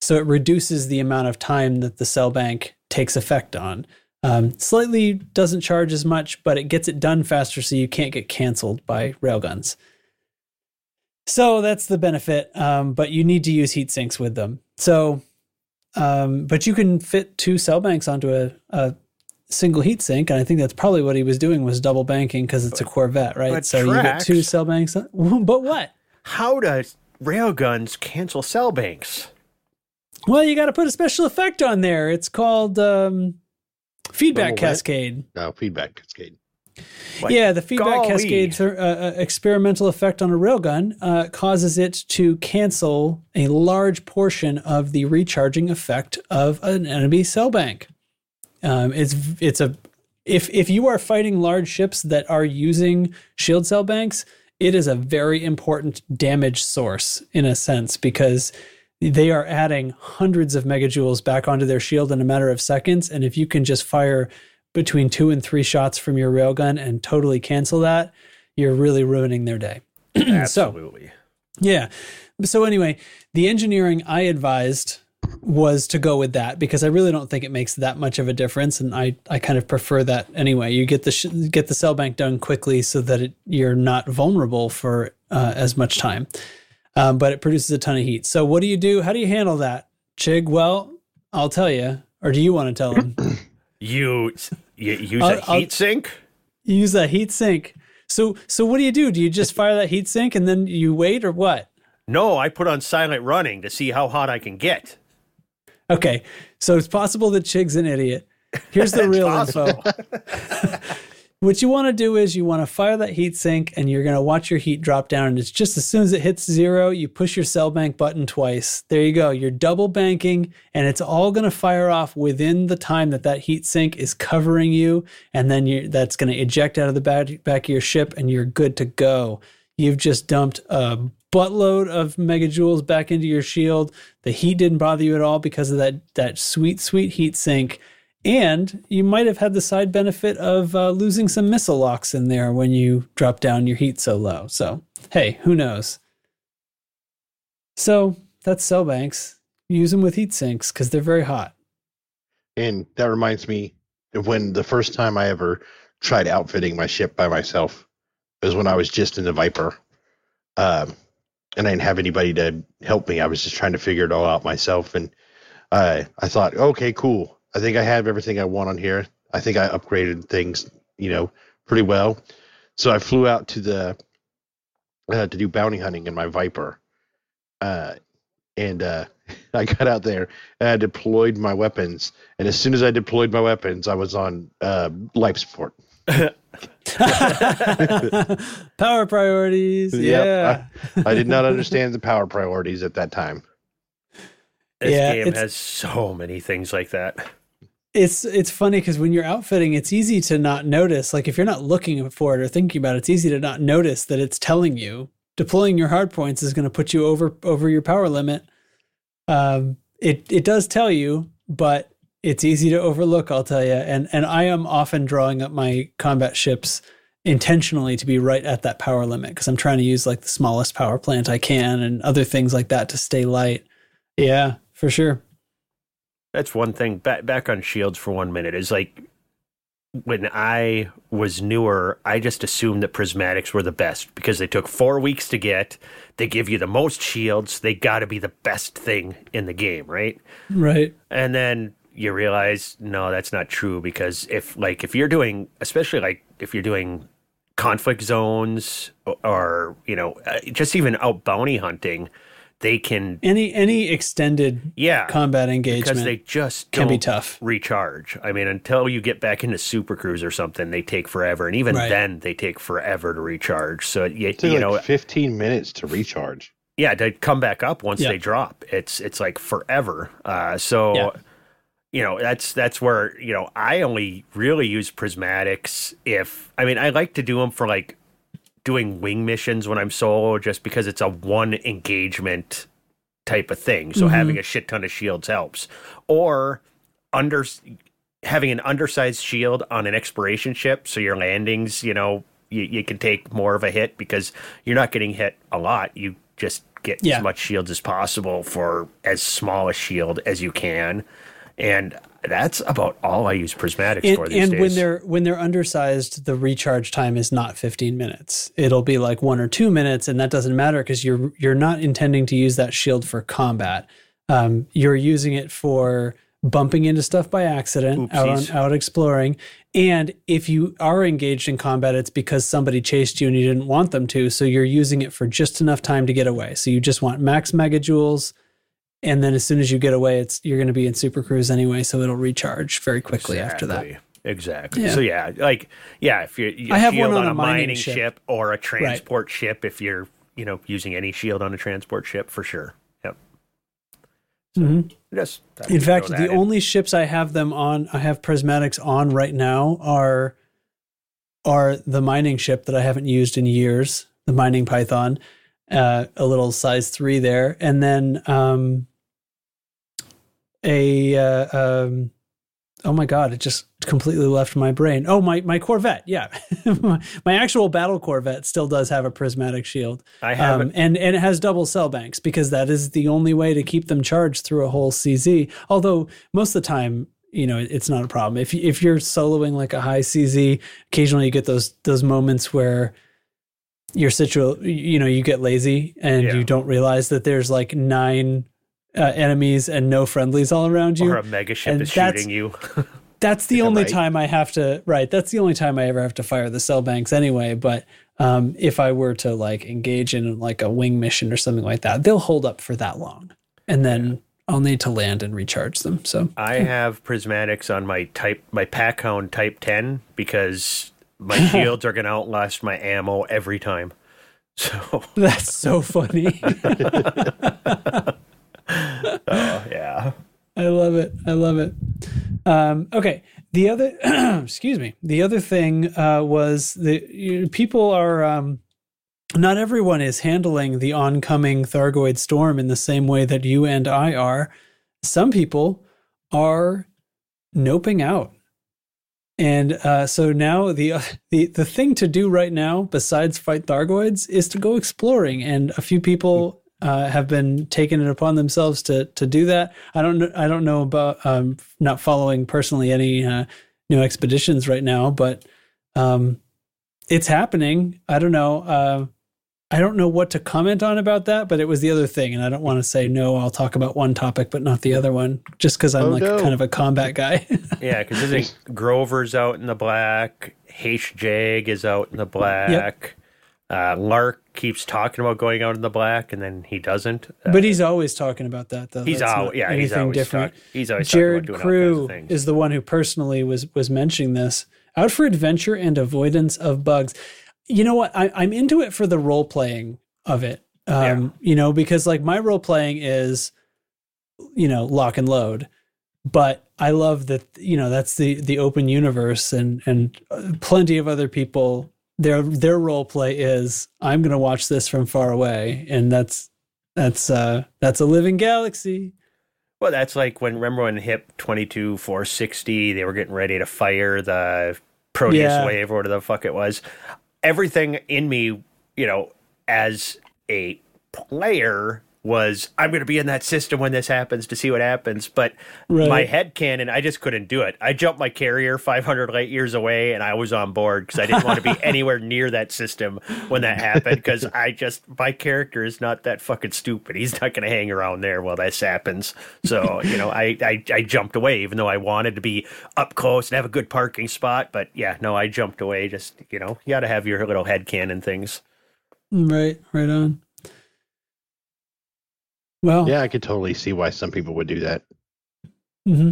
Speaker 3: So it reduces the amount of time that the cell bank takes effect on. Um, slightly doesn't charge as much, but it gets it done faster, so you can't get canceled by railguns. So that's the benefit, um, but you need to use heat sinks with them. So, um, but you can fit two cell banks onto a, a single heat sink, and I think that's probably what he was doing was double banking because it's a Corvette, right?
Speaker 2: but
Speaker 3: So you get two cell banks. on- <laughs> But what?
Speaker 2: How does railguns cancel cell banks?
Speaker 3: Well, you got to put a special effect on there. It's called um, feedback
Speaker 4: Thermal
Speaker 3: cascade.
Speaker 4: No, feedback cascade.
Speaker 2: Like,
Speaker 3: yeah, the feedback
Speaker 2: golly.
Speaker 3: cascade th- uh, uh, experimental effect on a railgun uh, causes it to cancel a large portion of the recharging effect of an enemy cell bank. Um, it's it's a if if you are fighting large ships that are using shield cell banks, it is a very important damage source in a sense because they are adding hundreds of megajoules back onto their shield in a matter of seconds, and if you can just fire between two and three shots from your railgun and totally cancel that, you're really ruining their day. <clears throat>
Speaker 2: Absolutely.
Speaker 3: Yeah. So anyway, the engineering I advised was to go with that because I really don't think it makes that much of a difference, and I I kind of prefer that anyway. You get the sh- get the cell bank done quickly so that it, you're not vulnerable for uh, as much time, um, but it produces a ton of heat. So what do you do? How do you handle that, Chig? Well, I'll tell you, or do you want to tell him? <clears throat>
Speaker 2: You, you use
Speaker 3: I'll-
Speaker 2: a
Speaker 3: I'll-
Speaker 2: heat sink?
Speaker 3: You use a heat sink. So so what do you do? Do you just fire that heat sink and then you wait, or what?
Speaker 2: No, I put on silent running to see how hot I can get.
Speaker 3: Okay, so it's possible that Chig's an idiot. Here's the <laughs>
Speaker 2: It's
Speaker 3: real
Speaker 2: possible.
Speaker 3: info. <laughs> what you want to do is you want to fire that heat sink and you're going to watch your heat drop down. And it's just as soon as it hits zero, you push your cell bank button twice. There you go. You're double banking and it's all going to fire off within the time that that heat sink is covering you. And then you that's going to eject out of the back, back of your ship and you're good to go. You've just dumped a buttload of megajoules back into your shield. The heat didn't bother you at all because of that that sweet, sweet heat sink. And you might have had the side benefit of uh, losing some missile locks in there when you drop down your heat so low. So, hey, who knows? So, that's cell banks. Use them with heat sinks because they're very hot.
Speaker 4: And that reminds me of when the first time I ever tried outfitting my ship by myself was when I was just in the Viper. Um, and I didn't have anybody to help me. I was just trying to figure it all out myself. And uh, I thought, okay, cool. I think I have everything I want on here. I think I upgraded things, you know, pretty well. So I flew out to the uh, to do bounty hunting in my Viper. Uh, and uh, <laughs> I got out there and I deployed my weapons. And as soon as I deployed my weapons, I was on uh, life support. <laughs> <laughs>
Speaker 3: Power priorities.
Speaker 4: Yep,
Speaker 3: Yeah.
Speaker 4: I, I did not understand the power priorities at that time.
Speaker 2: This
Speaker 3: Yeah,
Speaker 2: game has so many things like that.
Speaker 3: It's it's funny because when you're outfitting, it's easy to not notice. Like if you're not looking for it or thinking about it, it's easy to not notice that it's telling you deploying your hard points is going to put you over over your power limit. Um, it it does tell you, but it's easy to overlook. I'll tell you. And and I am often drawing up my combat ships intentionally to be right at that power limit because I'm trying to use like the smallest power plant I can and other things like that to stay light. Yeah, for sure.
Speaker 2: That's one thing. Back back on shields for one minute is like when I was newer, I just assumed that prismatics were the best because they took four weeks to get. They give you the most shields. They got to be the best thing in the game, right?
Speaker 3: Right.
Speaker 2: And then you realize no, that's not true because if like if you're doing, especially like if you're doing conflict zones or, or you know uh, just even out bounty hunting, they can
Speaker 3: Any any extended
Speaker 2: yeah
Speaker 3: combat engagement
Speaker 2: because they just
Speaker 3: can be
Speaker 2: don't
Speaker 3: tough.
Speaker 2: recharge. I mean, until you get back into Super Cruise or something, they take forever, and even
Speaker 3: Right.
Speaker 2: then, they take forever to recharge. So you, you
Speaker 4: like
Speaker 2: know,
Speaker 4: 15 minutes to recharge.
Speaker 2: yeah, to come back up once
Speaker 3: Yeah.
Speaker 2: they drop, it's it's like forever. Uh, so.
Speaker 3: Yeah.
Speaker 2: You know that's that's where you know I only really use prismatics if I mean I like to do them for like doing wing missions when I'm solo just because it's a one engagement type of thing. So
Speaker 3: Mhm.
Speaker 2: having a shit ton of shields helps. Or under having an undersized shield on an exploration ship so your landings, you know, you, you can take more of a hit because you're not getting hit a lot. You just get
Speaker 3: Yeah.
Speaker 2: as much shields as possible for as small a shield as you can. And that's about all I use prismatics
Speaker 3: And,
Speaker 2: for these
Speaker 3: and
Speaker 2: days.
Speaker 3: And when they're when they're undersized, the recharge time is not 15 minutes. It'll be like one or two minutes, and that doesn't matter because you're you're not intending to use that shield for combat. Um, you're using it for bumping into stuff by accident, out on, out exploring. And if you are engaged in combat, it's because somebody chased you and you didn't want them to. So you're using it for just enough time to get away. So you just want max megajoules. And then as soon as you get away, it's you're going to be in super cruise anyway, so it'll recharge very quickly after that.
Speaker 2: Exactly. Exactly.
Speaker 3: Yeah.
Speaker 2: So yeah, like yeah, if you're you
Speaker 3: I have one on
Speaker 2: on
Speaker 3: a mining
Speaker 2: mining
Speaker 3: ship.
Speaker 2: ship. or a transport ship, if you're you know using any shield on a transport ship, for sure. Yep.
Speaker 3: mm-hmm
Speaker 2: Just thought
Speaker 3: In fact, the
Speaker 2: in.
Speaker 3: only ships I have them on, I have prismatics on right now are are the mining ship that I haven't used in years, the mining python, uh, a little size three there, and then um, a uh, um, oh my god, it just completely left my brain. Oh my my Corvette, yeah, <laughs> my, my actual battle Corvette still does have a prismatic shield.
Speaker 2: I have
Speaker 3: um, and and it has double cell banks because that is the only way to keep them charged through a whole CZ. Although most of the time, you know, it's not a problem. If if you're soloing like a high CZ, occasionally you get those those moments where your situ you know you get lazy and
Speaker 2: Yeah.
Speaker 3: you don't realize that there's like nine uh, enemies and no friendlies all around you
Speaker 2: or a mega ship
Speaker 3: And
Speaker 2: is shooting you. <laughs>
Speaker 3: that's the only
Speaker 2: right?
Speaker 3: time I have to right. That's the only time I ever have to fire the cell banks anyway. But um, if I were to like engage in like a wing mission or something like that, they'll hold up for that long, and then I'll need to land and recharge them. So
Speaker 2: I have prismatics on my type my pack hound type ten because my <laughs> shields are gonna outlast my ammo every time. <laughs> So <laughs>
Speaker 3: that's so funny.
Speaker 2: oh yeah.
Speaker 3: I love it. I love it. Um, okay. The other, <clears throat> excuse me. The other thing uh, was the you- people are. Um, not everyone is handling the oncoming Thargoid storm in the same way that you and I are. Some people are noping out. And uh, so now the, <laughs> the the thing to do right now, besides fight Thargoids, is to go exploring. And a few people uh, have been taking it upon themselves to to do that. I don't know. I don't know about um, not following personally any uh, new expeditions right now, but um, it's happening. I don't know. I don't know what to comment on about that, but it was the other thing, and I don't want to say no. I'll talk about one topic, but not the other one, just because I'm
Speaker 4: Oh,
Speaker 3: like
Speaker 4: no.
Speaker 3: kind of a combat guy. <laughs>
Speaker 2: Yeah, because isn't <laughs> Grover's out in the black, H Jag is out in the black. Uh, Lark keeps talking about going out in the black, and then he doesn't. Uh,
Speaker 3: but he's always talking about that, though.
Speaker 2: He's
Speaker 3: That's
Speaker 2: out-
Speaker 3: not
Speaker 2: yeah, he's
Speaker 3: anything
Speaker 2: always
Speaker 3: different.
Speaker 2: talk- he's always talking about
Speaker 3: Jared
Speaker 2: doing all kinds of
Speaker 3: Crew
Speaker 2: things.
Speaker 3: is the one who personally was was mentioning this. Out for adventure and avoidance of bugs. You know what? I, I'm into it for the role playing of it. Um, You know, because like my role playing is, you know, lock and load, but I love that. You know, that's the the open universe, and and uh, plenty of other people. Their their role play is I'm going to watch this from far away, and that's that's uh that's a living galaxy.
Speaker 2: Well, that's like when remember when HIP twenty two four sixty they were getting ready to fire the Proteus
Speaker 3: Yeah.
Speaker 2: wave or whatever the fuck it was. Everything in me, you know, as a player was I'm going to be in that system when this happens to see what happens. But
Speaker 3: Right.
Speaker 2: my head canon, I just couldn't do it. I jumped my carrier 500 light years away, and I was on board because I didn't want to be <laughs> anywhere near that system when that happened. Because I just my character is not that fucking stupid. He's not going to hang around there while this happens. So you know, I, I I jumped away, even though I wanted to be up close and have a good parking spot. But yeah, no, I jumped away. Just you know, you got to have your little head canon things.
Speaker 3: Right, right on. Well,
Speaker 4: Yeah, I could totally see why some people would do that.
Speaker 3: hmm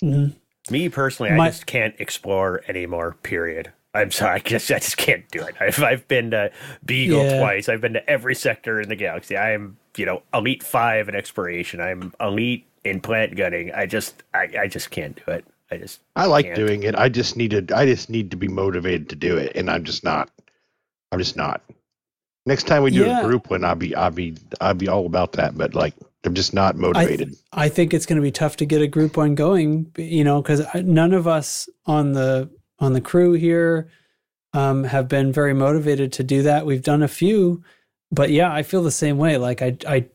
Speaker 3: hmm
Speaker 2: Me personally,
Speaker 3: My-
Speaker 2: I just can't explore anymore. Period. I'm sorry, <laughs> I just I just can't do it. I've I've been to Beagle
Speaker 3: Yeah.
Speaker 2: twice. I've been to every sector in the galaxy. I am you know elite five in exploration. I'm elite in plant gunning. I just I, I just can't do it. I just
Speaker 4: I like
Speaker 2: can't.
Speaker 4: doing it. I just need to. I just need to be motivated to do it, and I'm just not. I'm just not. Next time we do
Speaker 3: Yeah.
Speaker 4: a group one, I'll be, I'll be, I'll be all about that. But like, I'm just not
Speaker 3: I,
Speaker 4: motivated.
Speaker 3: I think it's going to be tough to get a group one going, you know, because none of us on the on the crew here um, have been very motivated to do that. We've done a few, but yeah, I feel the same way. Like I, I,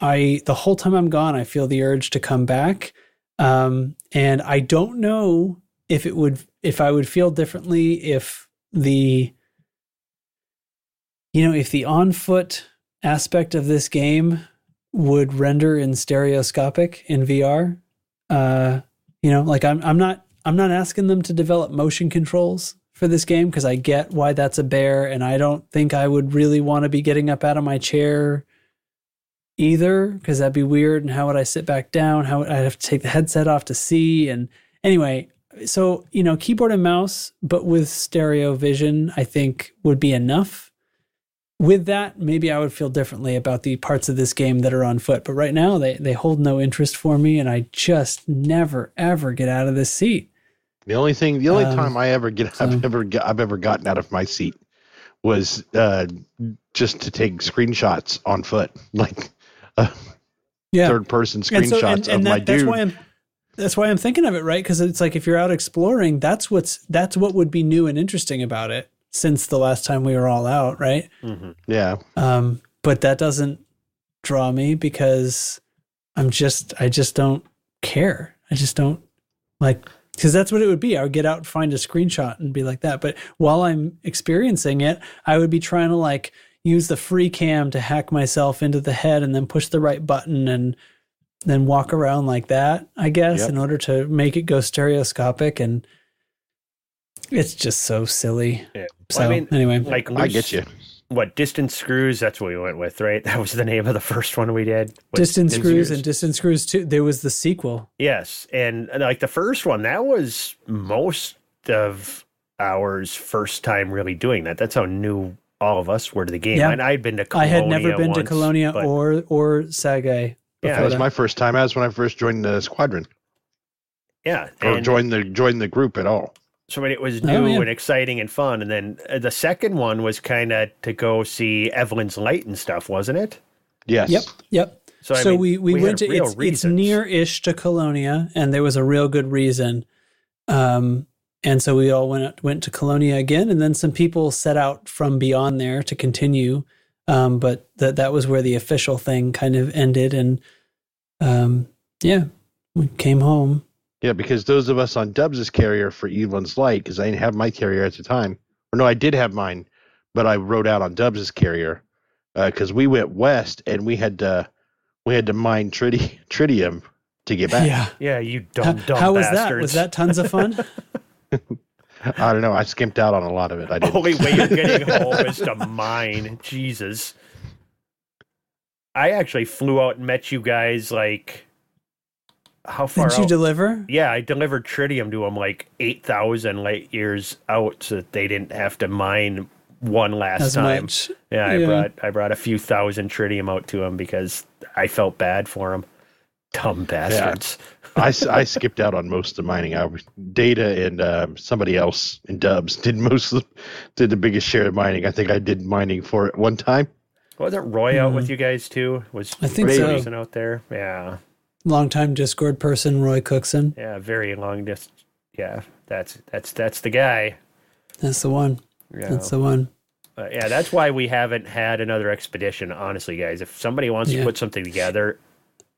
Speaker 3: I, the whole time I'm gone, I feel the urge to come back, um, and I don't know if it would, if I would feel differently if the, you know, if the on foot aspect of this game would render in stereoscopic in VR. uh, you know, like I'm I'm not I'm not asking them to develop motion controls for this game because I get why that's a bear, and I don't think I would really want to be getting up out of my chair either because that'd be weird. And how would I sit back down? How would I have to take the headset off to see? And anyway, so you know, keyboard and mouse, but with stereo vision, I think would be enough. With that, maybe I would feel differently about the parts of this game that are on foot. But right now, they they hold no interest for me, and I just never ever get out of this seat.
Speaker 4: The only thing, the only
Speaker 3: Um,
Speaker 4: time I ever get, I've ever, I've ever gotten out of my seat was uh, just to take screenshots on foot, <laughs> like uh,
Speaker 3: Yeah.
Speaker 4: third person
Speaker 3: And
Speaker 4: screenshots
Speaker 3: so- and- and
Speaker 4: of
Speaker 3: that-
Speaker 4: my
Speaker 3: that's
Speaker 4: dude.
Speaker 3: why I'm that's why I'm thinking of it, right? Because it's like if you're out exploring, that's what's that's what would be new and interesting about it since the last time we were all out, right?
Speaker 4: yeah,
Speaker 3: Um, but that doesn't draw me because I'm just I just don't care. I just don't like because that's what it would be. I would get out and find a screenshot and be like that. But while I'm experiencing it, I would be trying to like use the free cam to hack myself into the head and then push the right button and then walk around like that, I guess,
Speaker 2: Yep.
Speaker 3: in order to make it go stereoscopic and it's just so silly.
Speaker 2: Yeah.
Speaker 3: So
Speaker 2: Well, I mean,
Speaker 3: anyway,
Speaker 2: like
Speaker 4: I get you.
Speaker 2: What distance screws? That's what we went with, right? That was the name of the first one we did. was
Speaker 3: Distance Screws and Distance Screws too. There was the sequel.
Speaker 2: Yes, and like the first one, that was most of ours first time really doing that. That's how new all of us were to the game.
Speaker 3: Yeah.
Speaker 2: And I'd been to
Speaker 3: I had never been to Colonia
Speaker 2: but-
Speaker 3: or or Sag A.
Speaker 2: Yeah,
Speaker 4: that was my first time. That was when I first joined the squadron
Speaker 2: yeah,
Speaker 4: or
Speaker 2: and-
Speaker 4: joined the joined the group at all.
Speaker 2: So I mean, it was
Speaker 3: Oh,
Speaker 2: new
Speaker 3: yeah.
Speaker 2: and exciting and fun. And then uh, the second one was kind of to go see Evelyn's Light and stuff, wasn't it?
Speaker 4: Yes.
Speaker 3: Yep, yep.
Speaker 2: So,
Speaker 3: So,
Speaker 2: I mean,
Speaker 3: we, we,
Speaker 2: we
Speaker 3: went to it's, it's near-ish to Colonia, and there was a real good reason. Um, and so we all went went to Colonia again, and then some people set out from beyond there to continue. Um, but that that was where the official thing kind of ended, and um, yeah, we came home.
Speaker 4: Yeah, because those of us on Dubs' carrier for Evelyn's Light, because I didn't have my carrier at the time, or no, I did have mine, but I rode out on Dubs' carrier uh, because we went west and we had to we had to mine triti- <laughs> tritium to get back.
Speaker 3: Yeah.
Speaker 2: Yeah, you
Speaker 3: How,
Speaker 2: dumb, dumb
Speaker 3: how was that?
Speaker 2: bastards.
Speaker 3: Was that tons of fun? <laughs>
Speaker 4: I don't know. I skimped out on a lot of it. I didn't.
Speaker 2: Only way you're getting <laughs> home is to mine. Jesus. I actually flew out and met you guys like how far
Speaker 3: Did you
Speaker 2: out?
Speaker 3: deliver?
Speaker 2: yeah, I delivered tritium to them like 8,000 light years out so that they didn't have to mine one last
Speaker 3: As
Speaker 2: time.
Speaker 3: much.
Speaker 2: Yeah, I
Speaker 3: Yeah.
Speaker 2: brought I brought a few thousand tritium out to them because I felt bad for them. Dumb bastards.
Speaker 4: I I skipped out on most of the mining. I was, Data and um, somebody else in Dubs did most of the, did the biggest share of mining. I think I did mining for it one time.
Speaker 2: Wasn't Roy out with you guys too? Was.
Speaker 3: I think
Speaker 2: Roy
Speaker 3: so.
Speaker 2: Out there? Yeah.
Speaker 3: Longtime Discord person, Roy Cookson.
Speaker 2: Yeah, very long distance. Yeah, that's that's that's the guy.
Speaker 3: That's the one.
Speaker 2: Yeah.
Speaker 3: That's the one.
Speaker 2: Uh, yeah, that's why we haven't had another expedition. Honestly, guys, if somebody wants
Speaker 3: Yeah.
Speaker 2: to put something together,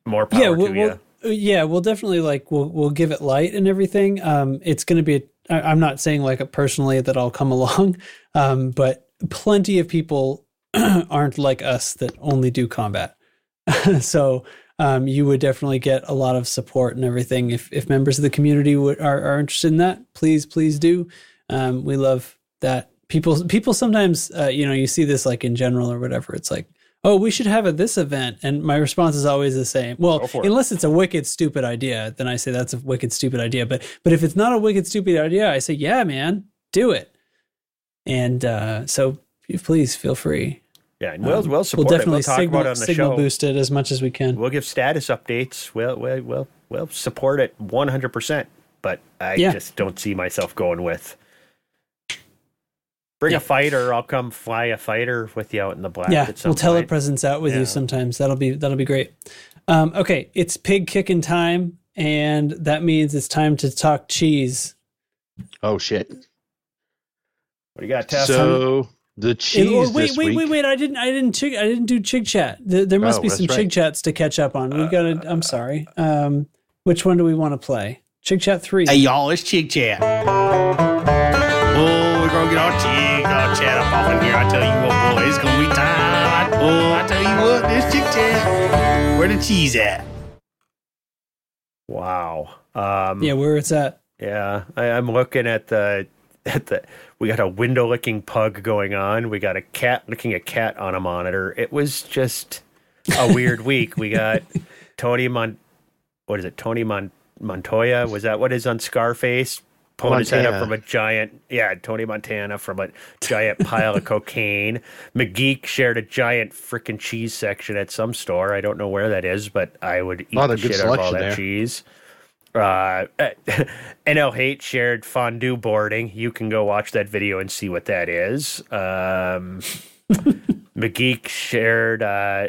Speaker 2: more power
Speaker 3: yeah, we'll,
Speaker 2: to
Speaker 3: we'll,
Speaker 2: you.
Speaker 3: yeah, we'll definitely like we'll we'll give it light and everything. Um, it's going to be. I, I'm not saying like personally that I'll come <laughs> along, um, but plenty of people <clears throat> aren't like us that only do combat. <laughs> so um, you would definitely get a lot of support and everything if if members of the community would, are are interested in that. Please, please do. Um, we love that people people sometimes uh, you know you see this like in general or whatever. It's like oh, we should have a this event. And my response is always the same. Well, unless it's a wicked stupid idea, then I say that's a wicked stupid idea. But but if it's not a wicked stupid idea, I say, yeah, man, do it. And uh, so please feel free.
Speaker 2: Yeah, and we'll
Speaker 3: Um,
Speaker 2: we'll support
Speaker 3: we'll
Speaker 2: it. We'll
Speaker 3: definitely
Speaker 2: talk
Speaker 3: signal,
Speaker 2: about it on the
Speaker 3: signal
Speaker 2: show.
Speaker 3: boost it as much as we can.
Speaker 2: We'll give status updates. We'll we'll we'll, we'll support it one hundred percent. But I
Speaker 3: Yeah.
Speaker 2: just don't see myself going with. Bring
Speaker 3: Yeah.
Speaker 2: a fighter. I'll come fly a fighter with you out in the black.
Speaker 3: yeah,
Speaker 2: at some
Speaker 3: we'll
Speaker 2: point.
Speaker 3: telepresence out with
Speaker 2: Yeah.
Speaker 3: you sometimes. That'll be that'll be great. Um, okay, it's pig kicking time, and that means it's time to talk cheese.
Speaker 4: Oh shit!
Speaker 2: What do you got, Tess?
Speaker 4: So the cheese
Speaker 3: And- or wait,
Speaker 4: this
Speaker 3: wait,
Speaker 4: week.
Speaker 3: wait, wait! I didn't, I didn't, chig, I didn't do chig chat. There, there must
Speaker 4: Oh,
Speaker 3: be
Speaker 4: that's
Speaker 3: some
Speaker 4: right.
Speaker 3: chig chats to catch up on. We got to. I'm sorry. Um, which one do we want to play? Chig chat three.
Speaker 14: Hey y'all, it's Chick Chat. Oh, we're gonna get our chick, our chat up off in here. I tell you what, boy, it's gonna be time. Oh, I tell you what, this Chick Chat. Where the cheese at?
Speaker 2: Wow. Um,
Speaker 3: Yeah, where it's at.
Speaker 2: Yeah, I, I'm looking at the at the. We got a window licking pug going on. We got a cat licking a cat on a monitor. It was just a weird week. We got Tony Mon. What is it? Tony Mon Montoya was that what is on Scarface? Pulling his head up from a giant, yeah, Tony Montana from a giant pile of cocaine. McGeek shared a giant freaking cheese section at some store. I don't know where that is, but I would eat the shit out of all that
Speaker 4: there.
Speaker 2: cheese. Uh, <laughs> NL Hate shared fondue boarding. You can go watch that video and see what that is. Um, <laughs> McGeek shared uh,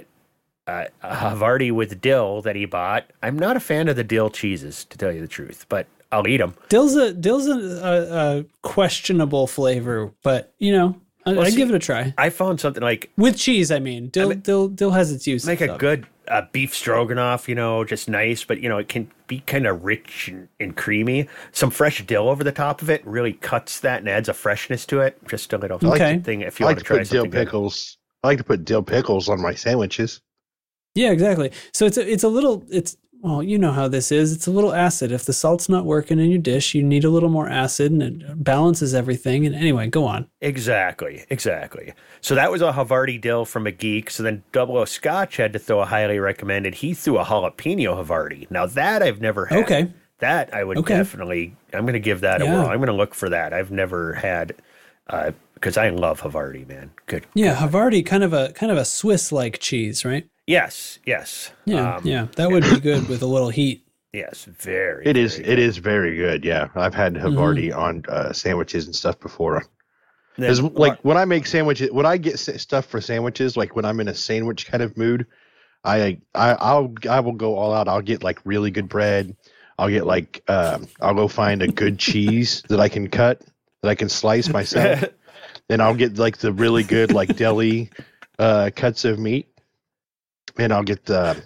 Speaker 2: uh, Havarti with dill that he bought. I'm not a fan of the dill cheeses, to tell you the truth, but I'll eat them.
Speaker 3: Dill's a Dill's a, a, a questionable flavor, but you know, I,
Speaker 2: Well,
Speaker 3: I'd
Speaker 2: see,
Speaker 3: give it a try
Speaker 2: I found something like
Speaker 3: with cheese. I mean, Dill Dill Dill has its use.
Speaker 2: make a good uh, beef stroganoff, you know, just nice, but you know, it can be kind of rich and, and creamy. Some fresh dill over the top of it really cuts that and adds a freshness to it. Just a little
Speaker 4: I like
Speaker 2: thing if you
Speaker 4: I
Speaker 2: want
Speaker 4: like
Speaker 2: to
Speaker 4: to
Speaker 2: try
Speaker 4: put dill
Speaker 2: something good.
Speaker 4: pickles. I like to put dill pickles on my sandwiches.
Speaker 3: Yeah, exactly. So it's a, it's a little it's well, you know how this is. It's a little acid. If the salt's not working in your dish, you need a little more acid, and it balances everything. And anyway, go on.
Speaker 2: Exactly, exactly. So that was a Havarti dill from a geek. So then Double O Scotch had to throw a highly recommended. He threw a jalapeno Havarti. Now that I've never had.
Speaker 3: Okay.
Speaker 2: That I would
Speaker 3: Okay.
Speaker 2: definitely. I'm going to give that a whirl. I'm going to look for that. I've never had uh, because I love Havarti, man. Good.
Speaker 3: Yeah, Havarti, kind of a kind of a Swiss like cheese, right?
Speaker 2: Yes, yes.
Speaker 3: Yeah,
Speaker 2: Um,
Speaker 3: yeah, that would be good with a little heat.
Speaker 2: Yes, very.
Speaker 4: It is.
Speaker 2: very
Speaker 4: It is very good. Yeah, I've had Havarti on uh, sandwiches and stuff before. Because like when I make sandwiches, when I get stuff for sandwiches, like when I'm in a sandwich kind of mood, I I I'll I will go all out. I'll get like really good bread. I'll get like um, I'll go find a good <laughs> cheese that I can cut that I can slice myself. <laughs> then I'll get like the really good like deli uh, cuts of meat, and I'll get the.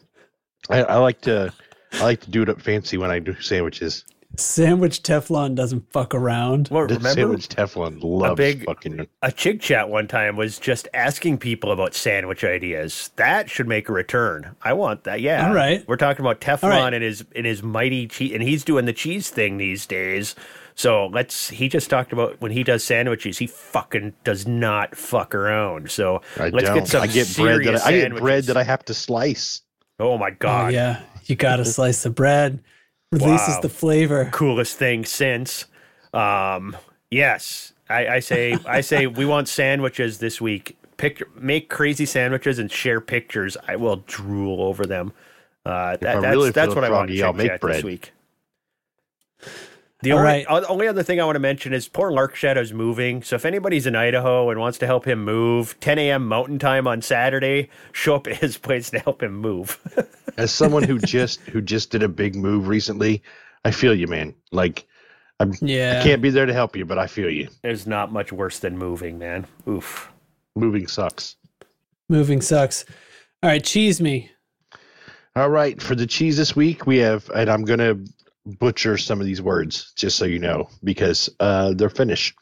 Speaker 4: I, I like to I like to do it up fancy when I do sandwiches.
Speaker 3: Sandwich Teflon doesn't fuck around.
Speaker 2: Well,
Speaker 4: The
Speaker 2: remember
Speaker 4: sandwich Teflon loves a
Speaker 2: big-
Speaker 4: fucking.
Speaker 2: a chig chat one time was just asking people about sandwich ideas. That should make a return. I want that. Yeah.
Speaker 3: All right.
Speaker 2: We're talking about Teflon
Speaker 3: All right.
Speaker 2: and his and his mighty cheese, and he's doing the cheese thing these days. So let's. He just talked about when he does sandwiches, he fucking does not fuck around. So
Speaker 4: I
Speaker 2: let's
Speaker 4: don't.
Speaker 2: get some
Speaker 4: I get bread that
Speaker 2: serious
Speaker 4: I, I get bread that I have to slice.
Speaker 2: Oh my
Speaker 3: Oh
Speaker 2: god!
Speaker 3: yeah, you got to <laughs> slice the bread. Releases
Speaker 2: Wow.
Speaker 3: the flavor.
Speaker 2: coolest thing since. Um, yes, I, I say I say <laughs> we want sandwiches this week. Picture, make crazy sandwiches and share pictures. I will drool over them. Uh, that, that's
Speaker 4: really
Speaker 2: that's what I want.
Speaker 4: froggy,
Speaker 2: to
Speaker 4: I'll make bread.
Speaker 2: this week. The
Speaker 3: All
Speaker 2: only,
Speaker 3: right.
Speaker 2: o- only other thing I want to mention is poor Lark Shadow's moving. So if anybody's in Idaho and wants to help him move, 10 a.m. Mountain Time on Saturday, show up at his place to help him move. <laughs>
Speaker 4: As someone who just who just did a big move recently, I feel you, man. Like I'm,
Speaker 3: Yeah.
Speaker 4: I can't be there to help you, but I feel you.
Speaker 2: There's not much worse than moving, man. Oof.
Speaker 4: Moving sucks.
Speaker 3: Moving sucks. All right, cheese me.
Speaker 4: All right, for the cheese this week, we have, and I'm gonna butcher some of these words just so you know because uh, they're Finnish.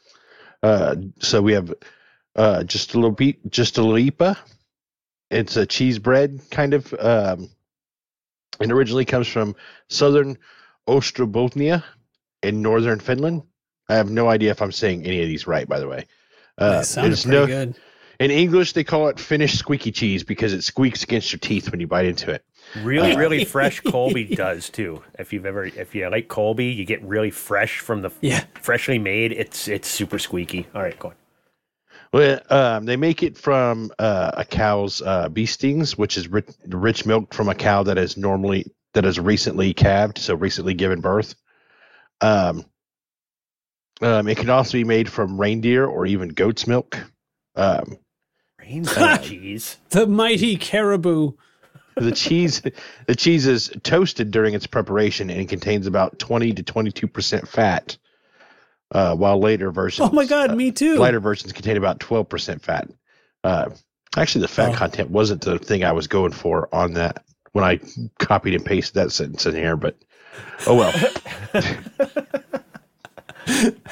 Speaker 4: Uh, so we have uh, just a little beat, juustoleipä. It's a cheese bread kind of, um, and originally comes from southern Ostrobothnia in northern Finland. I have no idea if I'm saying any of these right, by the way. Uh, it's
Speaker 3: pretty
Speaker 4: no-
Speaker 3: good.
Speaker 4: In English, they call it Finnish squeaky cheese because it squeaks against your teeth when you bite into it.
Speaker 2: Really, really <laughs> fresh Colby does too. If you've ever, if you like Colby, you get really fresh from the
Speaker 3: Yeah.
Speaker 2: freshly made. It's it's super squeaky. All right, go on.
Speaker 4: Well, um, they make it from uh, a cow's uh, bee stings, which is rich, rich milk from a cow that is normally that is recently calved, so recently given birth. Um, um, it can also be made from reindeer or even goat's milk. Um,
Speaker 2: Rainbow cheese.
Speaker 3: The mighty caribou.
Speaker 4: The cheese, the cheese is toasted during its preparation and contains about twenty to twenty-two percent fat. Uh, while later versions,
Speaker 3: Oh my god,
Speaker 4: uh,
Speaker 3: me too.
Speaker 4: lighter versions contain about 12% fat. Uh, actually, the fat
Speaker 3: Oh.
Speaker 4: content wasn't the thing I was going for on that when I copied and pasted that sentence in here, but oh well. <laughs>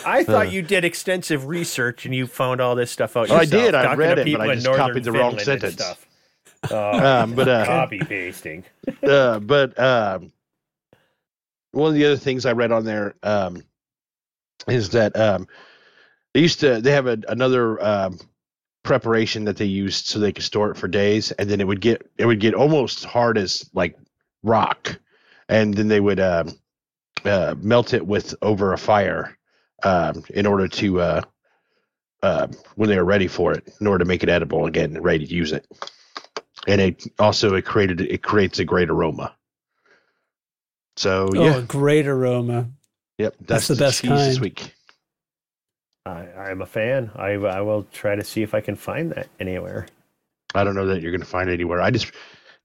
Speaker 2: I thought you did extensive research and you found all this stuff out.
Speaker 4: Oh, I did. I
Speaker 2: talking
Speaker 4: read
Speaker 2: to
Speaker 4: it, but
Speaker 2: people
Speaker 4: I
Speaker 2: in
Speaker 4: just
Speaker 2: northern
Speaker 4: copied the wrong
Speaker 2: Finland and
Speaker 4: sentence.
Speaker 2: Stuff. Oh,
Speaker 4: Um, but uh,
Speaker 2: copy pasting. <laughs>
Speaker 4: uh, but um, one of the other things I read on there um, is that um, they used to they have a, another um, preparation that they used so they could store it for days, and then it would get it would get almost hard as like rock, and then they would um, uh, melt it with over a fire um, in order to uh, uh, when they were ready for it, in order to make it edible again and ready to use it. And it also it created it creates a great aroma. So
Speaker 3: Oh,
Speaker 4: yeah,
Speaker 3: a great aroma.
Speaker 4: yep,
Speaker 3: that's
Speaker 4: that's,
Speaker 3: the
Speaker 4: the,
Speaker 3: best
Speaker 4: cheese this
Speaker 3: kind.
Speaker 4: week.
Speaker 2: I, I'm a fan. I, I will try to see if I can find that anywhere.
Speaker 4: I don't know that you're going to find it anywhere. I just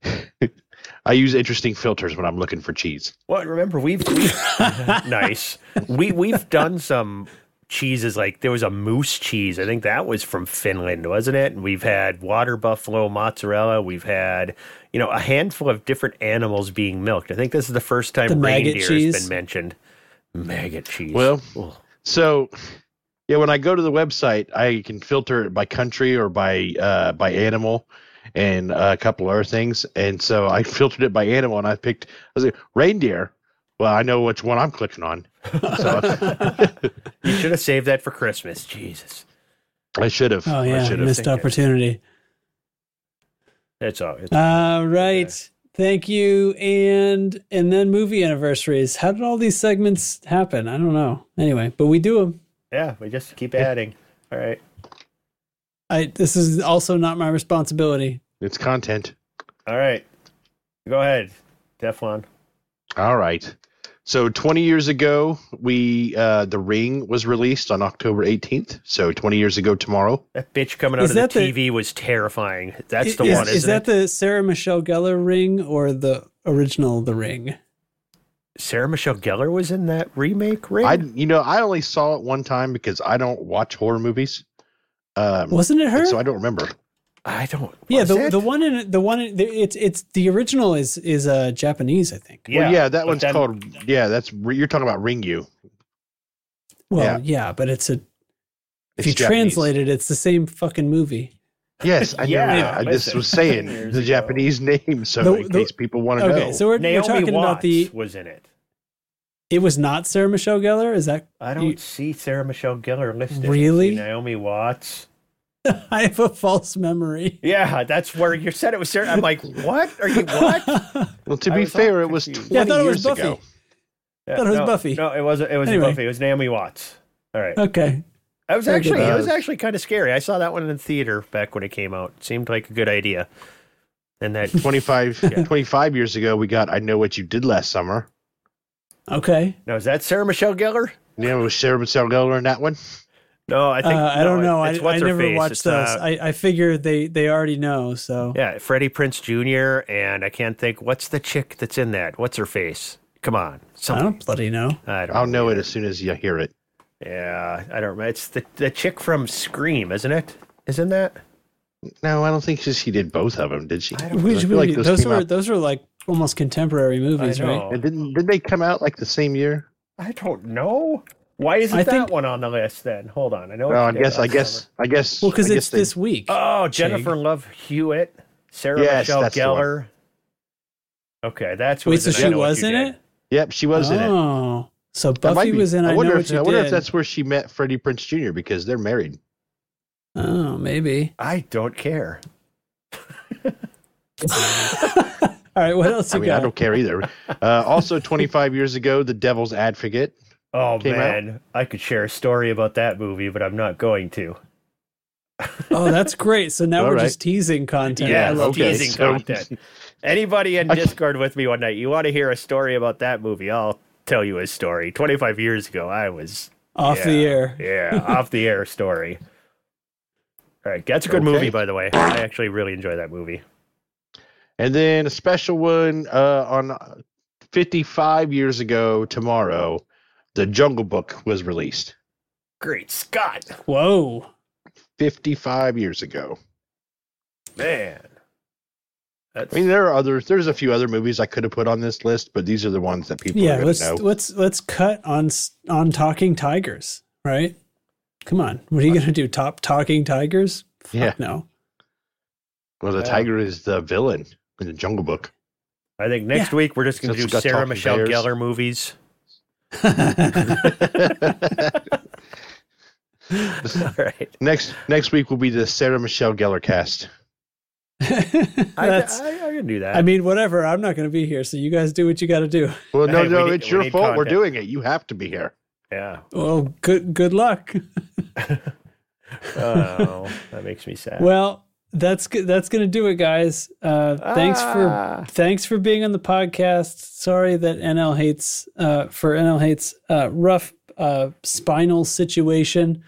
Speaker 4: <laughs> I use interesting filters when I'm looking for cheese.
Speaker 2: Well, remember we've, we've <laughs> nice. We we've done some cheeses like there was a moose cheese. I think that was from Finland, wasn't it? And we've had water buffalo mozzarella. We've had you know a handful of different animals being milked. I think this is the first time
Speaker 3: The
Speaker 2: reindeer has been mentioned. Maggot cheese.
Speaker 4: Well,
Speaker 2: Ugh.
Speaker 4: so yeah, when I go to the website, I can filter it by country or by uh, by animal and uh, a couple other things. And so I <laughs> filtered it by animal, and I picked I was like reindeer. Well, I know which one I'm clicking on. So <laughs>
Speaker 2: you should have saved that for Christmas. Jesus,
Speaker 4: I should have.
Speaker 3: Oh
Speaker 4: I
Speaker 3: yeah,
Speaker 4: should have.
Speaker 3: missed opportunity.
Speaker 2: it's all. It's,
Speaker 3: All right. Thank you. And and then movie anniversaries. How did all these segments happen? I don't know. Anyway, but we do them.
Speaker 2: yeah, we just keep adding. All right.
Speaker 3: I this is also not my responsibility.
Speaker 4: It's content.
Speaker 2: All right. Go ahead, Teflon.
Speaker 4: All right. So 20 years ago, we uh, the Ring was released on October 18th. So 20 years ago tomorrow.
Speaker 2: That bitch coming out
Speaker 3: Is
Speaker 2: of the
Speaker 3: that the-
Speaker 2: TV was terrifying. That's
Speaker 3: is,
Speaker 2: the one, isn't
Speaker 3: is that
Speaker 2: it?
Speaker 3: the Sarah Michelle Gellar ring or the original The Ring?
Speaker 2: Sarah Michelle Gellar was in that remake ring.
Speaker 4: I you know I only saw it one time because I don't watch horror movies. Um,
Speaker 3: Wasn't it her?
Speaker 4: So I don't remember.
Speaker 2: I don't.
Speaker 3: yeah, the
Speaker 2: it?
Speaker 3: the one in the one in, it's it's the original is is uh Japanese, I think.
Speaker 4: Yeah, well, yeah, that one's
Speaker 2: then-
Speaker 4: called. Yeah, that's you're talking about Ringu.
Speaker 3: Well,
Speaker 4: Yeah.
Speaker 3: yeah, but it's a if
Speaker 4: It's
Speaker 3: you
Speaker 4: Japanese.
Speaker 3: translate it, it's the same fucking movie.
Speaker 4: Yes, I know.
Speaker 2: Yeah,
Speaker 4: Yeah, I just was saying the
Speaker 2: ago.
Speaker 4: Japanese <laughs> name, so
Speaker 3: The-
Speaker 4: in
Speaker 3: the-
Speaker 4: case people want to
Speaker 3: Okay,
Speaker 4: know.
Speaker 3: so we're, we're talking
Speaker 2: Watts
Speaker 3: about the.
Speaker 2: was in it.
Speaker 3: It was not Sarah Michelle Gellar. Is that
Speaker 2: I don't
Speaker 3: you-
Speaker 2: see Sarah Michelle Gellar listed.
Speaker 3: Really?
Speaker 2: Naomi Watts. <laughs>
Speaker 3: I have a false memory.
Speaker 2: Yeah, that's where you said it was Sarah. I'm like, what? Are you what? <laughs>
Speaker 4: well, to
Speaker 2: I
Speaker 4: be fair, it was 20
Speaker 3: Yeah, I thought it was
Speaker 4: years
Speaker 3: Buffy.
Speaker 4: ago.
Speaker 2: Yeah,
Speaker 3: Thought it was
Speaker 2: no,
Speaker 3: Buffy.
Speaker 2: No, it wasn't. It was
Speaker 3: Anyway.
Speaker 2: Buffy. It was Naomi Watts. All right.
Speaker 3: Okay.
Speaker 2: I was
Speaker 3: Very
Speaker 2: actually, it was
Speaker 4: Uh,
Speaker 2: actually kind of scary. I saw that one in the theater back when it came out. Seemed like a good idea. And that <laughs>
Speaker 4: 25, 25 years ago, we got I Know What You Did Last Summer.
Speaker 3: Okay.
Speaker 2: now is that Sarah Michelle Gellar?
Speaker 4: Yeah, it was Sarah Michelle Gellar in that one.
Speaker 2: No, I
Speaker 3: I,
Speaker 2: think
Speaker 3: uh, I
Speaker 2: no,
Speaker 3: don't know. I,
Speaker 2: it's
Speaker 3: I
Speaker 2: what's her
Speaker 3: never
Speaker 2: face.
Speaker 3: watched
Speaker 2: It's,
Speaker 3: those.
Speaker 2: uh,
Speaker 3: I, I figure they, they already know. So
Speaker 2: yeah, Freddie Prinze Jr. and I can't think what's the chick that's in that. What's her face? Come on,
Speaker 3: I don't bloody know.
Speaker 2: I don't.
Speaker 4: I'll know it as soon as you hear it.
Speaker 2: Yeah, I don't remember. It's the the chick from Scream, isn't it? Isn't that?
Speaker 4: No, I don't think she, she did both of them, did she? I
Speaker 3: Which
Speaker 4: feel like
Speaker 3: movie- those, were
Speaker 4: out-
Speaker 3: those were like almost contemporary movies,
Speaker 2: I
Speaker 3: right?
Speaker 2: know.
Speaker 4: and didn't did they come out like the same year?
Speaker 2: I don't know. Why isn't
Speaker 3: I
Speaker 2: that
Speaker 3: think-
Speaker 2: one on the list then? Hold on. I know.
Speaker 4: Well, I
Speaker 2: what you did
Speaker 4: guess I guess. I guess
Speaker 3: Well, because it's
Speaker 4: they-
Speaker 3: this week.
Speaker 2: Oh, Jennifer Love Hewitt, Sarah
Speaker 4: Yes,
Speaker 2: Michelle
Speaker 4: that's the one.
Speaker 2: Gellar. Okay, that's who
Speaker 3: Wait,
Speaker 2: was
Speaker 3: so
Speaker 2: in
Speaker 3: she was in
Speaker 2: Did.
Speaker 3: it?
Speaker 4: Yep, she was in it.
Speaker 3: Oh, so
Speaker 4: That
Speaker 3: Buffy was in. I,
Speaker 4: wonder
Speaker 3: know
Speaker 4: if
Speaker 3: what you
Speaker 4: I wonder
Speaker 3: did.
Speaker 4: if that's where she met Freddie Prinze Jr. because they're married.
Speaker 3: Oh, maybe.
Speaker 2: I don't care. <laughs>
Speaker 3: All right, what else
Speaker 4: I
Speaker 3: you
Speaker 4: mean, I don't care either. Uh, also, 25 years ago, The Devil's Advocate.
Speaker 2: Oh
Speaker 4: Came out?
Speaker 2: man, I could share a story about that movie, but I'm not going to.
Speaker 3: Oh, that's great. So now
Speaker 4: All
Speaker 3: we're
Speaker 4: right.
Speaker 3: just teasing content.
Speaker 2: Yeah,
Speaker 3: I love
Speaker 4: okay,
Speaker 2: teasing
Speaker 4: so-
Speaker 2: content. Anybody in Discord with me one night, you want to hear a story about that movie? I'll tell you a story. 25 years ago, I was
Speaker 3: Off the air.
Speaker 2: Yeah, off the air story. All right, that's a good
Speaker 4: Okay.
Speaker 2: movie, by the way. I actually really enjoy that movie.
Speaker 4: And then a special one uh, on 55 years ago tomorrow, The Jungle Book was released.
Speaker 2: Great Scott,
Speaker 3: Whoa.
Speaker 4: 55 years ago.
Speaker 2: man. That's,
Speaker 4: I mean, there are others. There's a few other movies I could have put on this list, but these are the ones that people
Speaker 3: Yeah,
Speaker 4: going
Speaker 3: let's
Speaker 4: know.
Speaker 3: let's let's cut on on talking tigers, right? Come on, what are you gonna do? Top talking tigers? Fuck
Speaker 4: Yeah.
Speaker 3: no.
Speaker 4: Well, the
Speaker 2: Yeah.
Speaker 4: tiger is the villain in the Jungle Book.
Speaker 2: I think next
Speaker 3: Yeah.
Speaker 2: week we're just going to
Speaker 4: Just
Speaker 2: do Sarah Michelle. Gellar movies. All right. <laughs>
Speaker 4: Next next week will be the Sarah Michelle Gellar cast. <laughs>
Speaker 2: I,
Speaker 3: That's-
Speaker 2: I, I can do that.
Speaker 3: I mean, whatever. I'm not going to be here, so you guys do what you got to do.
Speaker 4: Well, <laughs> no,
Speaker 2: Hey,
Speaker 4: no,
Speaker 2: need-
Speaker 4: it's
Speaker 2: we
Speaker 4: your
Speaker 2: need
Speaker 4: fault. We're doing it. You have to be here.
Speaker 2: yeah.
Speaker 3: Well, good good luck.
Speaker 2: Oh, that makes me sad.
Speaker 3: Well, that's good. That's gonna do it, guys. Uh, thanks
Speaker 2: Ah.
Speaker 3: for thanks for being on the podcast. Sorry that NL hates uh, for NL hates uh, rough uh, spinal situation.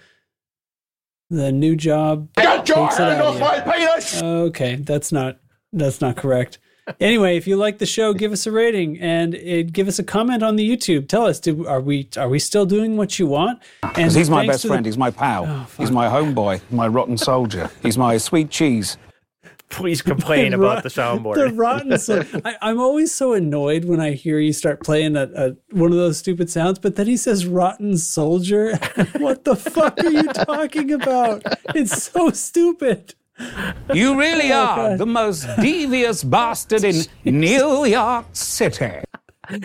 Speaker 3: The new job.
Speaker 9: Get your hand off my penis!
Speaker 3: Okay, that's not that's not correct. Anyway, if you like the show, give us a rating and uh give us a comment on the YouTube. Tell us, do, are we are we still doing what you want? And
Speaker 7: Because he's my best
Speaker 3: to the-
Speaker 7: friend. He's my pal.
Speaker 3: Oh,
Speaker 7: he's my homeboy. My rotten soldier. He's my sweet cheese.
Speaker 2: Please complain <laughs>
Speaker 3: The
Speaker 2: about the soundboard.
Speaker 3: The rotten. So I, I'm always so annoyed when I hear you start playing a, a one of those stupid sounds, but then he says "rotten soldier." <laughs> what the fuck are you talking about? It's so stupid.
Speaker 7: You really
Speaker 3: Oh,
Speaker 7: are
Speaker 3: God.
Speaker 7: the most devious bastard in <laughs> New York City.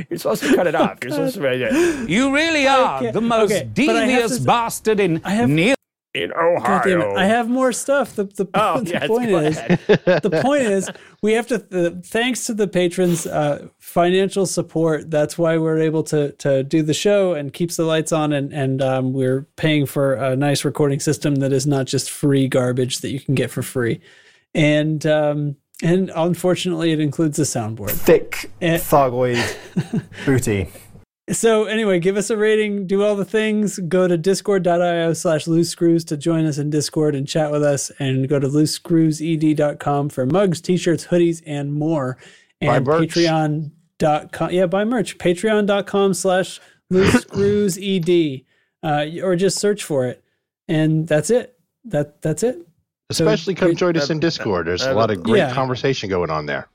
Speaker 2: You're supposed to cut it oh, off. You're supposed to.
Speaker 7: You really are the most
Speaker 3: okay, but I have
Speaker 7: devious
Speaker 3: to-
Speaker 7: bastard in New
Speaker 2: In
Speaker 3: God damn it.
Speaker 2: Ohio.
Speaker 3: I have more stuff. The, the,
Speaker 2: Oh, <laughs>
Speaker 3: the
Speaker 2: yes,
Speaker 3: point is, <laughs> the point is, we have to. The, thanks to the patrons' uh, financial support, that's why we're able to to do the show and keeps the lights on, and and um, we're paying for a nice recording system that is not just free garbage that you can get for free, and um, and unfortunately, it includes a soundboard.
Speaker 11: Thick
Speaker 3: Eh.
Speaker 11: thyroid <laughs> booty.
Speaker 3: So anyway, give us a rating, do all the things. Go to discord.io slash loose screws to join us in Discord and chat with us. And go to loosescrewsed.com for mugs, t-shirts, hoodies, and more.
Speaker 4: Buy
Speaker 3: And
Speaker 4: merch.
Speaker 3: patreon.com. Yeah, buy merch. Patreon.com slash loose screwsed. Uh, or just search for it. And that's it. That that's it. So,
Speaker 4: Especially come
Speaker 3: great-
Speaker 4: join us in Discord. There's a lot of great
Speaker 3: Yeah.
Speaker 4: conversation going on there.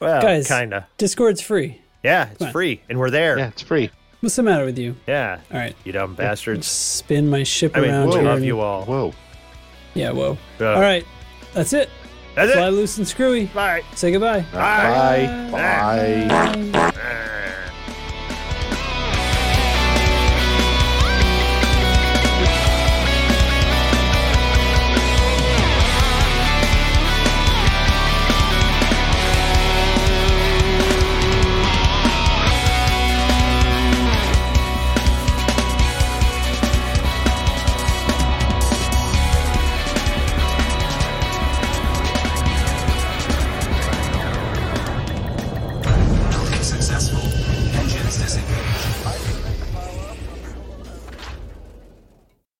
Speaker 2: well,
Speaker 3: Guys.
Speaker 2: kinda.
Speaker 3: Discord's free.
Speaker 2: Yeah, it's free, and we're there.
Speaker 4: Yeah, it's free.
Speaker 3: What's the matter with you?
Speaker 2: Yeah.
Speaker 3: All right.
Speaker 2: You dumb bastards.
Speaker 3: Spin my ship
Speaker 2: I mean,
Speaker 3: around
Speaker 2: we
Speaker 3: here.
Speaker 2: love
Speaker 3: and-
Speaker 2: you all.
Speaker 4: Whoa.
Speaker 3: Yeah, whoa.
Speaker 2: Uh,
Speaker 3: All right. That's it.
Speaker 2: That's it.
Speaker 3: Fly
Speaker 2: it.
Speaker 3: loose and screwy.
Speaker 2: Bye.
Speaker 3: Say goodbye.
Speaker 4: Bye. Bye.
Speaker 2: Bye.